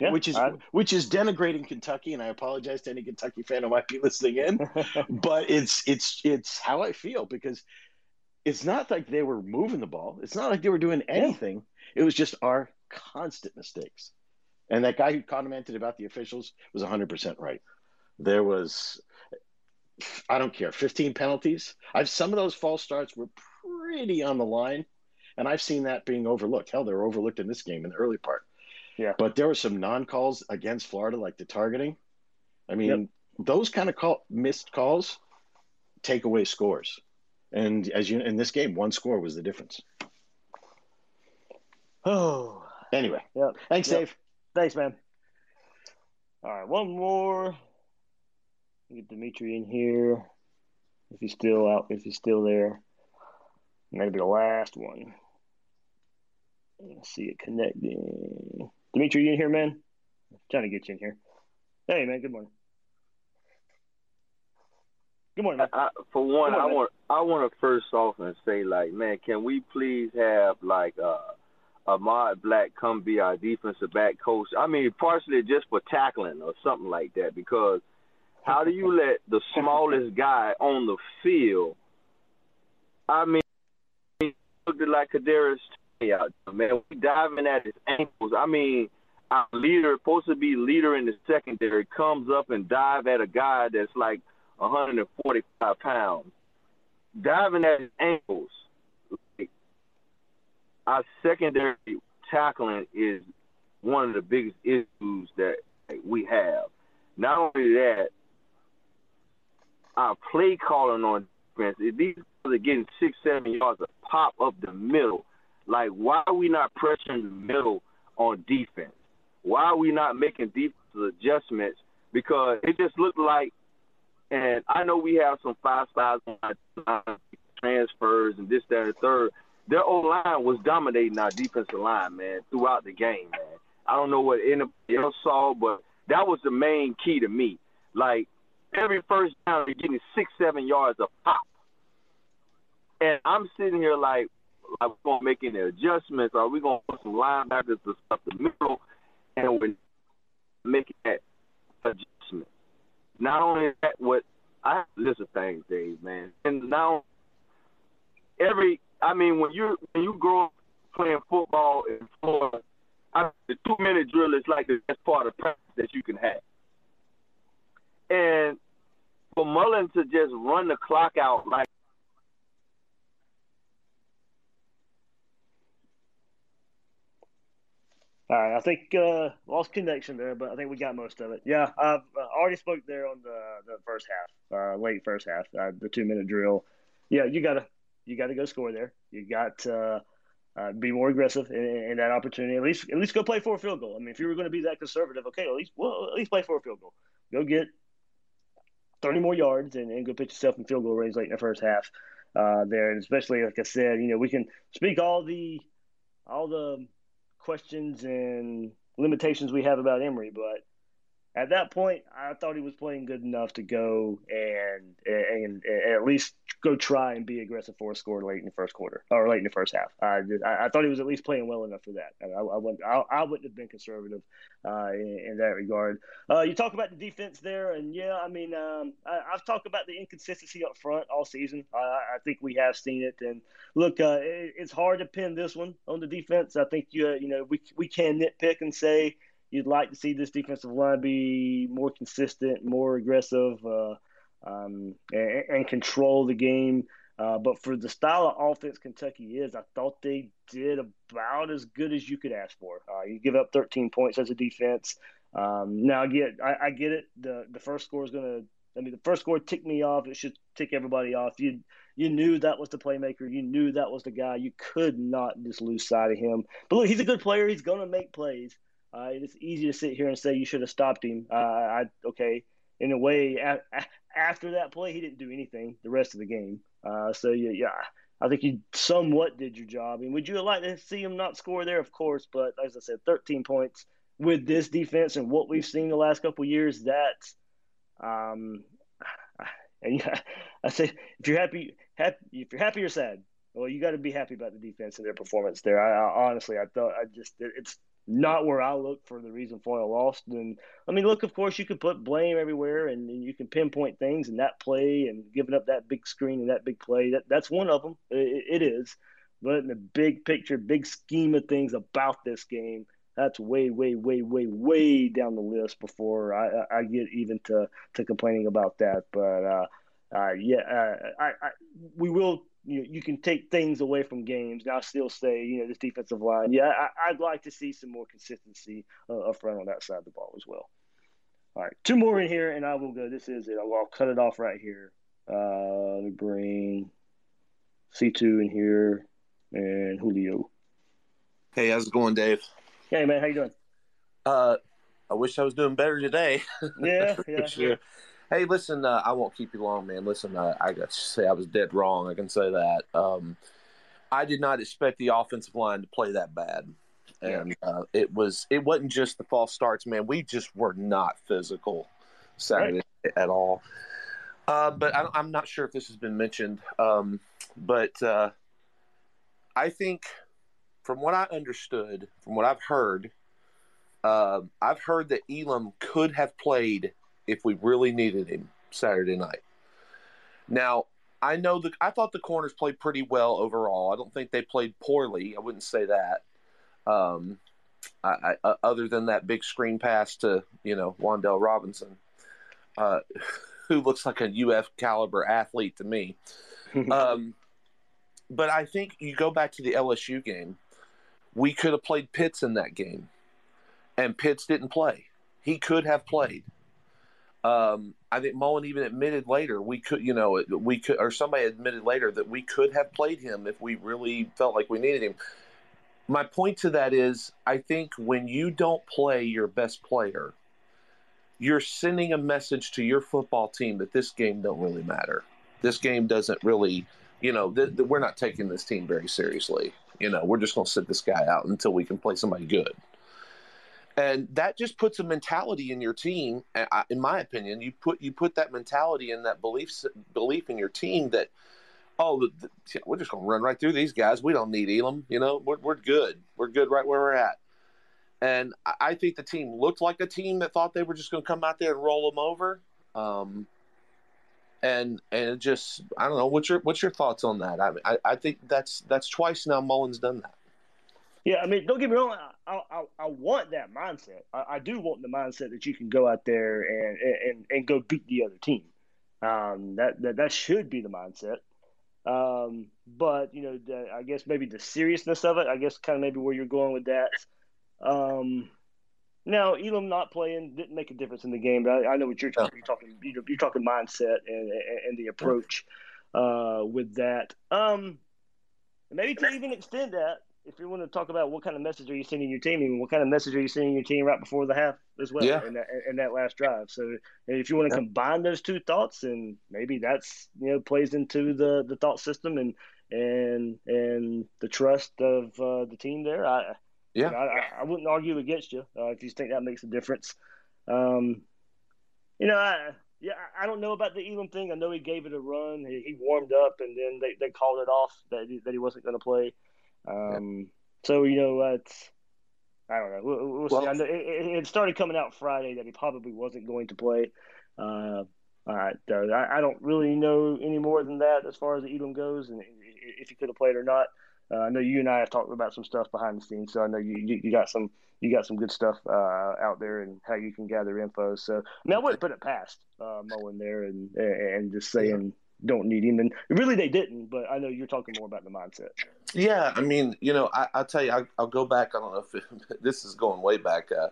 Yeah, which is I, which is denigrating Kentucky, and I apologize to any Kentucky fan who might be listening in, but it's it's it's how I feel because it's not like they were moving the ball. It's not like they were doing anything. Yeah. It was just our constant mistakes. And that guy who commented about the officials was 100% right. There was I don't care, 15 penalties. I've some of those false starts were pretty on the line, and I've seen that being overlooked. Hell, they were overlooked in this game in the early part. Yeah. But there were some non-calls against Florida, like the targeting. I mean, Yep. those kind of call, missed calls take away scores. And as you in this game, one score was the difference. Oh. Anyway, Yep. thanks, Yep. Dave. Thanks, man. All right, one more. Get Dimitri in here. If he's still out, if he's still there. Maybe the last one. Let's see it connecting. Dimitri, you in here, man? trying to get you in here. Hey, man. Good morning. Good morning, man. I, for one, I want I want to first off and say like, man, can we please have like uh, Ahmad Black come be our defensive back coach? I mean, partially just for tackling or something like that. Because how do you let the smallest guy on the field? I mean, looked like Kadarius out there, man. We diving at his ankles. I mean, our leader, supposed to be leader in the secondary, comes up and dive at a guy that's like 145 pounds, diving at his ankles. Our secondary tackling is one of the biggest issues that we have. Not only that, our play calling on defense. If these guys are getting six, seven yards of pop up the middle, like why are we not pressuring the middle on defense? Why are we not making defensive adjustments? Because it just looked like, and I know we have some five stars on transfers and this, that, and third. Their O line was dominating our defensive line, man, throughout the game, man. I don't know what anybody else saw, but that was the main key to me. Like every first down, you're getting six, seven yards of pop. And I'm sitting here like, are we're to make any adjustments? Are we to put some linebackers to stuff the middle? And we're making that adjustment. Not only that, what I listen things, Dave, man. And now every, I mean, when you when you grow up playing football in Florida, I, the two minute drill is like the best part of practice that you can have. And for Mullen to just run the clock out like All right, I think uh, lost connection there, but I think we got most of it. Yeah, I've uh, already spoke there on the the first half, uh, late first half, uh, the two minute drill. Yeah, you gotta you gotta go score there. You got uh, uh, be more aggressive in, in, that opportunity. At least at least go play for a field goal. I mean, if you were going to be that conservative, okay, at least well at least play for a field goal. Go get thirty more yards and, and go put yourself in field goal range late in the first half uh, there. And especially like I said, you know, we can speak all the all the questions and limitations we have about Emory, but at that point, I thought he was playing good enough to go and, and, and at least go try and be aggressive for a score late in the first quarter or late in the first half. I just, I, I thought he was at least playing well enough for that. I, I wouldn't I, I, wouldn't have been conservative uh, in, in, that regard. Uh, you talk about the defense there, and yeah, I mean um, I, have talked about the inconsistency up front all season. I, think we have seen it, and look, uh, it, it's hard to pin this one on the defense. I think you you know we we can nitpick and say you'd like to see this defensive line be more consistent, more aggressive, uh, um, and, and, control the game. Uh, but for the style of offense Kentucky is, I thought they did about as good as you could ask for. Uh, you give up 13 points as a defense. Um, now, I get, I, I, get it. The the first score is to. I mean, the first score ticked me off. It should tick everybody off. You you knew that was the playmaker. You knew that was the guy. You could not just lose sight of him. But look, he's a good player. He's to make plays. Uh, it's easy to sit here and say you should have stopped him. Uh, I okay, in a way, a, after that play, he didn't do anything the rest of the game. Uh, so yeah, yeah, I think you somewhat did your job. And would you like to see him not score there? Of course, but as I said, 13 points with this defense and what we've seen the last couple years, that's um, and yeah, I say if you're happy, happy if you're happy or sad, well, you got to be happy about the defense and their performance there. I, I honestly, I thought I just it's not where I look for the reason Foyle lost. And I mean, look, of course, you can put blame everywhere and, and, you can pinpoint things and that play and giving up that big screen and that big play. That that's one of them. it, it is. But in the big picture, big scheme of things about this game, that's way, way, way, way, way down the list before I, I get even to, to complaining about that. But uh, uh, yeah, uh, I, I, we will you you can take things away from games. And I still say, you know, this defensive line. Yeah, I, would like to see some more consistency uh, up front on that side of the ball as well. All right, two more in here, and I will go. This is it. I'll, I'll cut it off right here. Uh, let me bring C two in here and Julio. Hey, how's it going, Dave? Hey, man, how you doing? Uh, I wish I was doing better today. Yeah, yeah, sure. Hey, listen, uh, I won't keep you long, man. Listen, uh, I got to say I was dead wrong. I can say that. Um, I did not expect the offensive line to play that bad, and uh, it was it wasn't just the false starts, man. We just were not physical Saturday right. at all. Uh, but I, am not sure if this has been mentioned. Um, but uh, I think, from what I understood, from what I've heard, uh, I've heard that Elam could have played if we really needed him Saturday night. Now, I know that I thought the corners played pretty well overall. I don't think they played poorly. I wouldn't say that. Um, I, I, uh, other than that big screen pass to you know Wan'Dale Robinson, uh, who looks like a UF caliber athlete to me. um, but I think you go back to the LSU game. We could have played Pitts in that game, and Pitts didn't play. he could have played. Um, I think Mullen even admitted later we could, you know, we could, or somebody admitted later that we could have played him if we really felt like we needed him. My point to that is, I think when you don't play your best player, you're sending a message to your football team that this game don't really matter. This game doesn't really, you know, th- th- we're not taking this team very seriously. You know, we're just going to sit this guy out until we can play somebody good and that just puts a mentality in your team in my opinion you put you put that mentality and that belief belief in your team that oh we're just going to run right through these guys. We don't need Elam you know? We're, we're good. We're good right where we're at. And I think the team looked like a team that thought they were just going to come out there and roll them over. Um, and and just I don't know. What's your what's your thoughts on that? I I, I think that's that's twice now Mullen's done that yeah, I mean, don't get me wrong. I, I, I want that mindset. I, I, do want the mindset that you can go out there and and, and go beat the other team. Um, that, that that should be the mindset. Um, but you know, the, I guess maybe the seriousness of it. I guess kind of maybe where you're going with that. Um, now, Elam not playing didn't make a difference in the game, but I, I know what you're talking. You're talking. You're, talking mindset and and, and the approach uh, with that. Um, maybe to even extend that, if you want to talk about what kind of message are you sending your team, and what kind of message are you sending your team right before the half as well, yeah. in, that, in that last drive. So if you want to yeah. combine those two thoughts, and maybe that's you know plays into the the thought system and and and the trust of uh, the team there. I yeah, you know, I, I, wouldn't argue against you uh, if you think that makes a difference. Um, you know, I, yeah, I don't know about the Elam thing. I know he gave it a run. He, he warmed up, and then they, they called it off that he, that he wasn't going to play. Um, yeah. So you know, it's I don't know. We'll, we'll well, see. I know it, it, started coming out Friday that he probably wasn't going to play. Uh, all right, I, I, don't really know any more than that as far as the Elam goes, and if he could have played or not. Uh, I know you and I have talked about some stuff behind the scenes, so I know you, you, you got some you got some good stuff uh, out there and how you can gather info. So I mean, I wouldn't put it past uh, Mullen there and and just saying don't need him. And really, they didn't. But I know you're talking more about the mindset. Yeah, I mean, you know, I, will tell you, I, will go back. I don't know if it, this is going way back. Uh,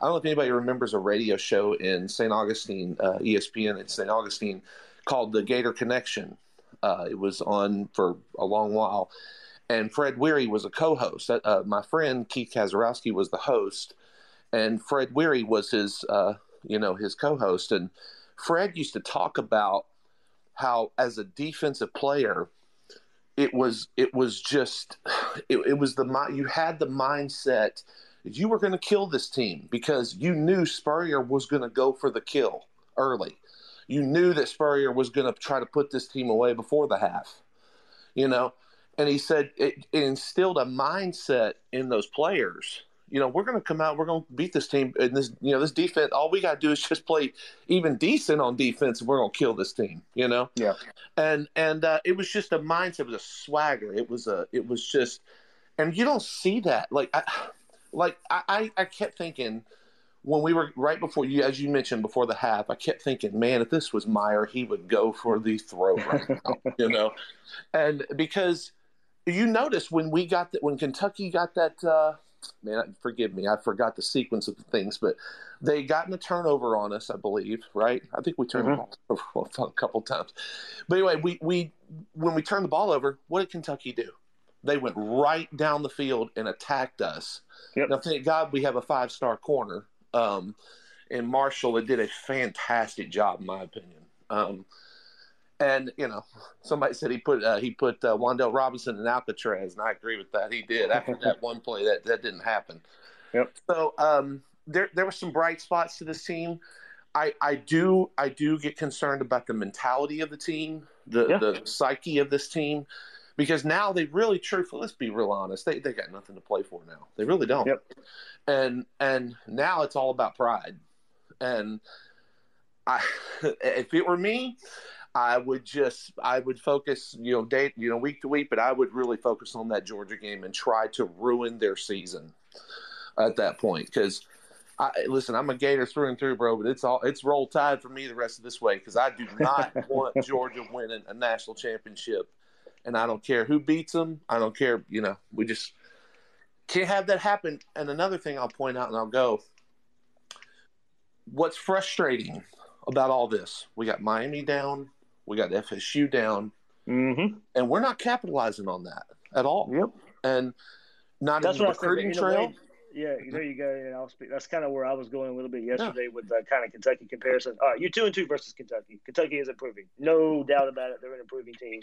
I don't know if anybody remembers a radio show in St. Augustine, uh, ESPN in St. Augustine, called the Gator Connection. Uh, it was on for a long while, and Fred Weary was a co-host. Uh, my friend Keith Kazarowski was the host, and Fred Weary was his, uh, you know, his co-host. And Fred used to talk about how as a defensive player it was it was just it, it was the you had the mindset you were going to kill this team because you knew Spurrier was going to go for the kill early. You knew that Spurrier was going to try to put this team away before the half, you know. And he said it, it instilled a mindset in those players you know, we're going to come out, we're going to beat this team. And this, you know, this defense, all we got to do is just play even decent on defense, and we're going to kill this team. You know, yeah. And and uh, it was just a mindset, it was a swagger. It was a, it was just, and you don't see that. Like, I, like I, I kept thinking when we were right before you, as you mentioned before the half, I kept thinking, man, if this was Meyer, he would go for the throw right now, you know, and because you notice when we got that when Kentucky got that. Uh, man, forgive me, I forgot the sequence of the things, but they gotten a turnover on us, I believe, right? I think we turned mm-hmm. the ball over a couple times. But anyway, we, we when we turned the ball over, what did Kentucky do? They went right down the field and attacked us. Yep. Now, thank God we have a five star corner. Um, and Marshall did a fantastic job, in my opinion. Um, and you know, somebody said he put uh, he put uh, Wan'Dale Robinson in Alcatraz, and I agree with that. He did after that one play that that didn't happen. Yep. So um, there there were some bright spots to this team. I, I do I do get concerned about the mentality of the team, the yeah. the psyche of this team, because now they really truthful. Let's be real honest. They they got nothing to play for now. They really don't. Yep. And and now it's all about pride. And I if it were me, I would just I would focus, you know, day you know, week to week, but I would really focus on that Georgia game and try to ruin their season at that point because. I, listen, I'm a Gator through and through, bro, but it's all it's roll tide for me the rest of this way because I do not want Georgia winning a national championship, and I don't care who beats them. I don't care, you know. We just can't have that happen. And another thing I'll point out, and I'll go. what's frustrating about all this? We got Miami down, we got FSU down, mm-hmm. and we're not capitalizing on that at all. Yep. And not That's in the I said. recruiting trail. way- yeah, there you go. And I'll speak. That's kind of where I was going a little bit yesterday with the kind of Kentucky comparison. All right, you're two and two versus Kentucky. Kentucky is improving, no doubt about it. They're an improving team,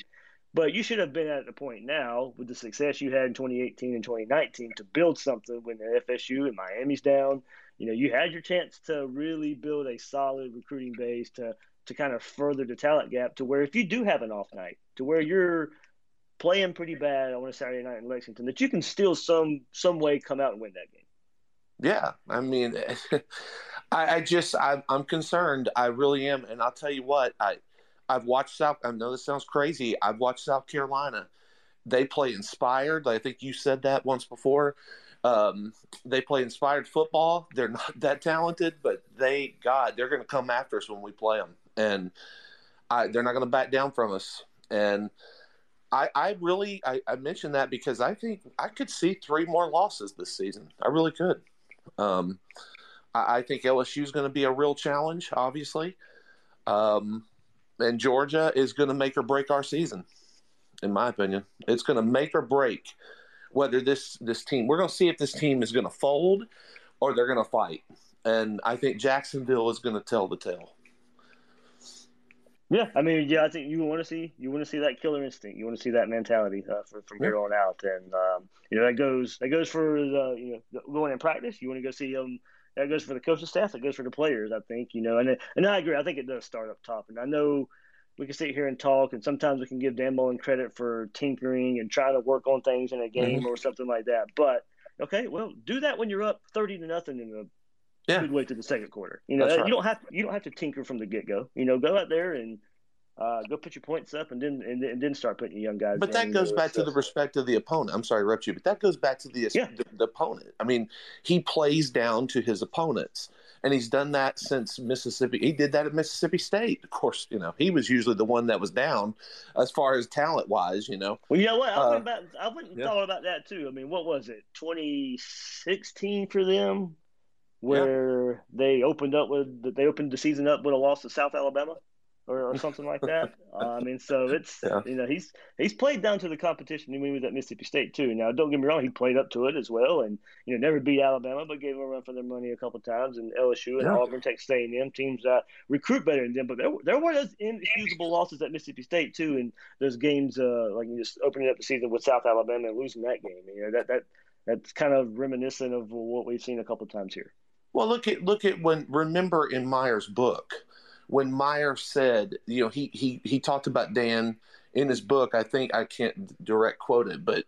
but you should have been at the point now with the success you had in 2018 and 2019 to build something when the FSU and Miami's down. You know, you had your chance to really build a solid recruiting base to to kind of further the talent gap to where if you do have an off night, to where you're playing pretty bad on a Saturday night in Lexington, that you can still some some way come out and win that game. Yeah, I mean, I, I just I, I'm concerned. I really am, and I'll tell you what. I I've watched South. I know this sounds crazy. I've watched South Carolina. They play inspired. I think you said that once before. Um, they play inspired football. They're not that talented, but they God, they're going to come after us when we play them, and I, they're not going to back down from us. And I, I really I, I mentioned that because I think I could see three more losses this season. I really could. Um, I, I think LSU is going to be a real challenge, obviously, um, and Georgia is going to make or break our season. In my opinion, it's going to make or break whether this this team. We're going to see if this team is going to fold or they're going to fight. And I think Jacksonville is going to tell the tale. Yeah, I mean, yeah, I think you want to see you want to see that killer instinct. You want to see that mentality uh, for, from here on out, and um, you know that goes that goes for the you know going in practice. You want to go see um that goes for the coaching staff. That goes for the players. I think you know, and and I agree. I think it does start up top, and I know we can sit here and talk, and sometimes we can give Dan Mullen credit for tinkering and trying to work on things in a game Mhm. or something like that. But okay, well, do that when you're up thirty to nothing in the Yeah. midway to the second quarter. You know, that- right. you don't have you don't have to tinker from the get go. You know, go out there and uh, go put your points up, and then and, then- and then start putting your young guys. But that goes back to the respect of the opponent. I'm sorry to interrupt you, but that goes back to the, the the opponent. I mean, he plays down to his opponents, and he's done that since Mississippi. He did that at Mississippi State. Of course, you know he was usually the one that was down as far as talent wise. You know. Well, you know what? I Uh, went back. I went and yeah. thought about that too. I mean, what was it? 2016 for them, where they opened up with they opened the season up with a loss to South Alabama, or, or something like that. uh, I mean, so it's Yeah. you know he's he's played down to the competition when he was at Mississippi State too. Now, don't get me wrong, he played up to it as well, and you know never beat Alabama, but gave them a run for their money a couple times. And LSU and Yeah. Auburn, Texas A&M teams that recruit better than them, but there were, there were those inexcusable losses at Mississippi State too, and those games uh, like you just opening up the season with South Alabama and losing that game. You know that that that's kind of reminiscent of what we've seen a couple times here. Well, look at look at when remember in Meyer's book when Meyer said, you know, he he he talked about Dan in his book. I think I can't direct quote it, but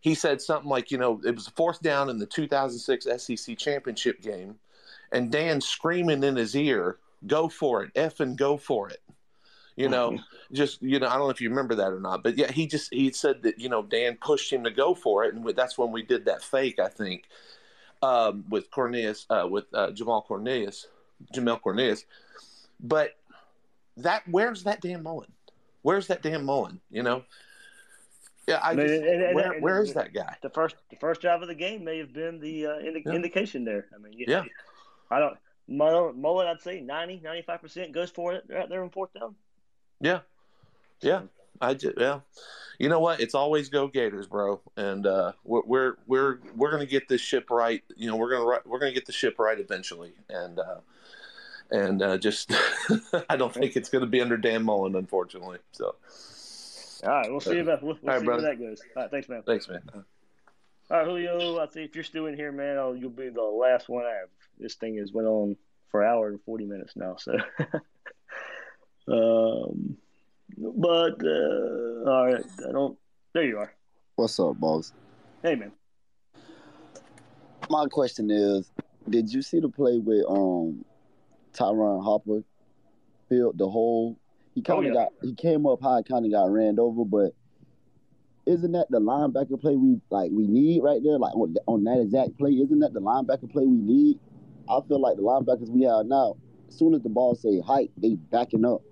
he said something like, you know, it was fourth down in the 2006 SEC championship game, and Dan screaming in his ear, "Go for it, F and go for it." You know, mm-hmm. just you know, I don't know if you remember that or not, but yeah, he just he said that you know Dan pushed him to go for it, and that's when we did that fake, I think, um, with Cornelius, uh, with uh, Jamal Cornelius, Jamel Cornelius. But that where's that Dan Mullen? Where's that Dan Mullen? You know, yeah, I just, and- and- where, and- where is that guy? The first the first drive of the game may have been the uh, indi- Yeah. indication there. I mean, you- Yeah. I don't Mullen, Mullen, I'd say 90, 95 percent goes for it right there in fourth down. Yeah, yeah. I just yeah. You know what? It's always go Gators, bro. And uh, we're we're we're we're gonna get this ship right. You know, we're gonna we're gonna get the ship right eventually. And uh, and uh, just I don't think it's gonna be under Dan Mullen, unfortunately. So All right, we'll see about we'll, we'll right, see where that goes. All right, thanks, man. thanks, man. All right, Julio. I see if you're still in here, man, oh, you'll be the last one I have. This thing has went on for an hour and forty minutes now. So, um, but uh, all right, I don't. There you are. What's up, boss? Hey, man. My question is, did you see the play with um Ty'Ron Hopper filled the hole? He kind of Oh, yeah. got he came up high, kind of got ran over, but isn't that the linebacker play we like we need right there? Like on, on that exact play, isn't that the linebacker play we need? I feel like the linebackers we have now, as soon as the ball say hike, they backing up.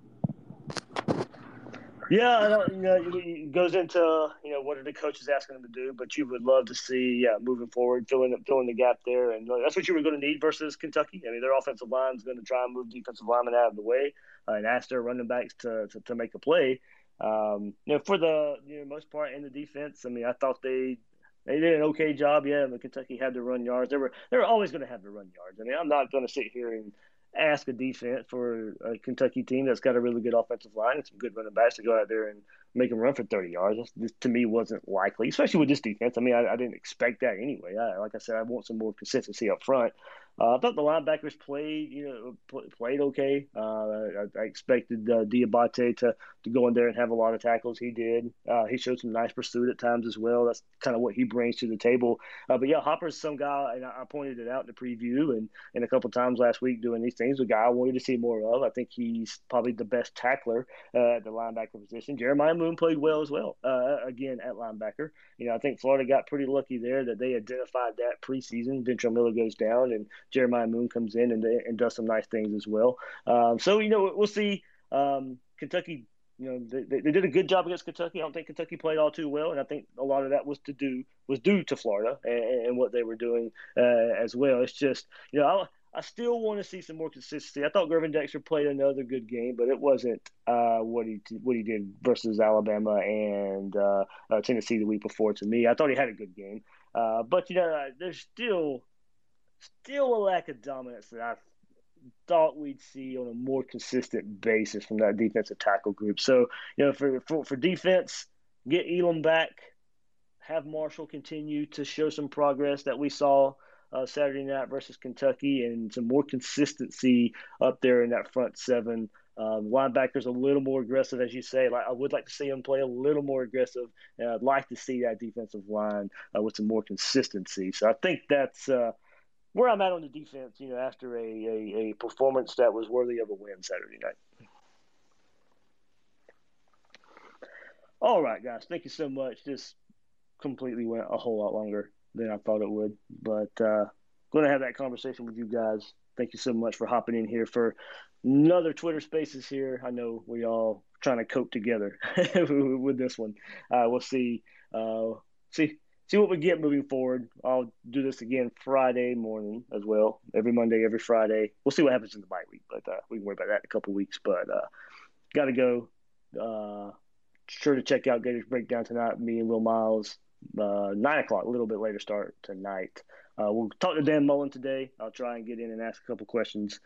Yeah, you know, it goes into you know what are the coaches asking them to do, but you would love to see yeah moving forward filling filling the gap there, and that's what you were going to need versus Kentucky. I mean, their offensive line is going to try and move defensive linemen out of the way uh, and ask their running backs to to, to make a play. Um, you know, for the you know, most part in the defense, I mean, I thought they they did an okay job. Yeah, but Kentucky had to run yards. They were they were always going to have to run yards. I mean, I'm not going to sit here and ask a defense for a Kentucky team that's got a really good offensive line and some good running backs to go out there and make them run for 30 yards. This, to me wasn't likely, especially with this defense. I mean, I, I didn't expect that anyway. I, like I said, I want some more consistency up front. Uh, I thought the linebackers played, you know, play, played okay. Uh, I, I, expected uh, Diabate to to go in there and have a lot of tackles. He did. Uh, he showed some nice pursuit at times as well. That's kind of what he brings to the table. Uh, but yeah, Hopper's some guy, and I, pointed it out in the preview and, and a couple times last week doing these things. A guy I wanted to see more of. I think he's probably the best tackler uh, at the linebacker position. Jeremiah Moon played well as well. Uh, again at linebacker. You know, I think Florida got pretty lucky there that they identified that preseason. Ventrell Miller goes down and Jeremiah Moon comes in and, and does some nice things as well. Um, so you know, we'll see. Um, Kentucky you know they, they did a good job against Kentucky. I don't think Kentucky played all too well, and I think a lot of that was to do was due to Florida and, and what they were doing uh, as well. It's just you know I, I still want to see some more consistency. I thought Gervon Dexter played another good game, but it wasn't uh, what he what he did versus Alabama and uh, uh, Tennessee the week before. To me, I thought he had a good game, uh, but you know there's still still a lack of dominance that I thought we'd see on a more consistent basis from that defensive tackle group. So, you know, for for, for defense, get Elam back, have Marshall continue to show some progress that we saw uh, Saturday night versus Kentucky, and some more consistency up there in that front seven. Um, linebackers a little more aggressive, as you say. Like I would like to see them play a little more aggressive. And I'd like to see that defensive line uh, with some more consistency. So I think that's uh, where I'm at on the defense, you know, after a, a, a performance that was worthy of a win Saturday night. All right, guys, thank you so much. This completely went a whole lot longer than I thought it would, but uh, going to have that conversation with you guys. Thank you so much for hopping in here for another Twitter Spaces here. I know we all trying to cope together with this one. Uh, we'll see. Uh, see see what we get moving forward. I'll do this again Friday morning as well. Every Monday, every Friday. We'll see what happens in the bye week, but uh, we can worry about that in a couple weeks. But uh, got to go. Uh, sure to check out Gators Breakdown tonight. Me and Will Miles, uh, nine o'clock, a little bit later start tonight. Uh, we'll talk to Dan Mullen today. I'll try and get in and ask a couple questions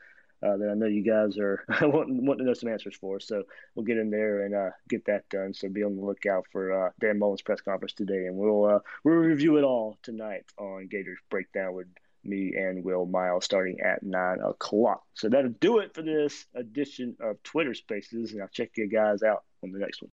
uh, that I know you guys are wanting, wanting to know some answers for. So we'll get in there and uh, get that done. So be on the lookout for uh, Dan Mullen's press conference today, and we'll uh, we'll review it all tonight on Gators Breakdown with me and Will Miles starting at nine o'clock. So that'll do it for this edition of Twitter Spaces, and I'll check you guys out on the next one.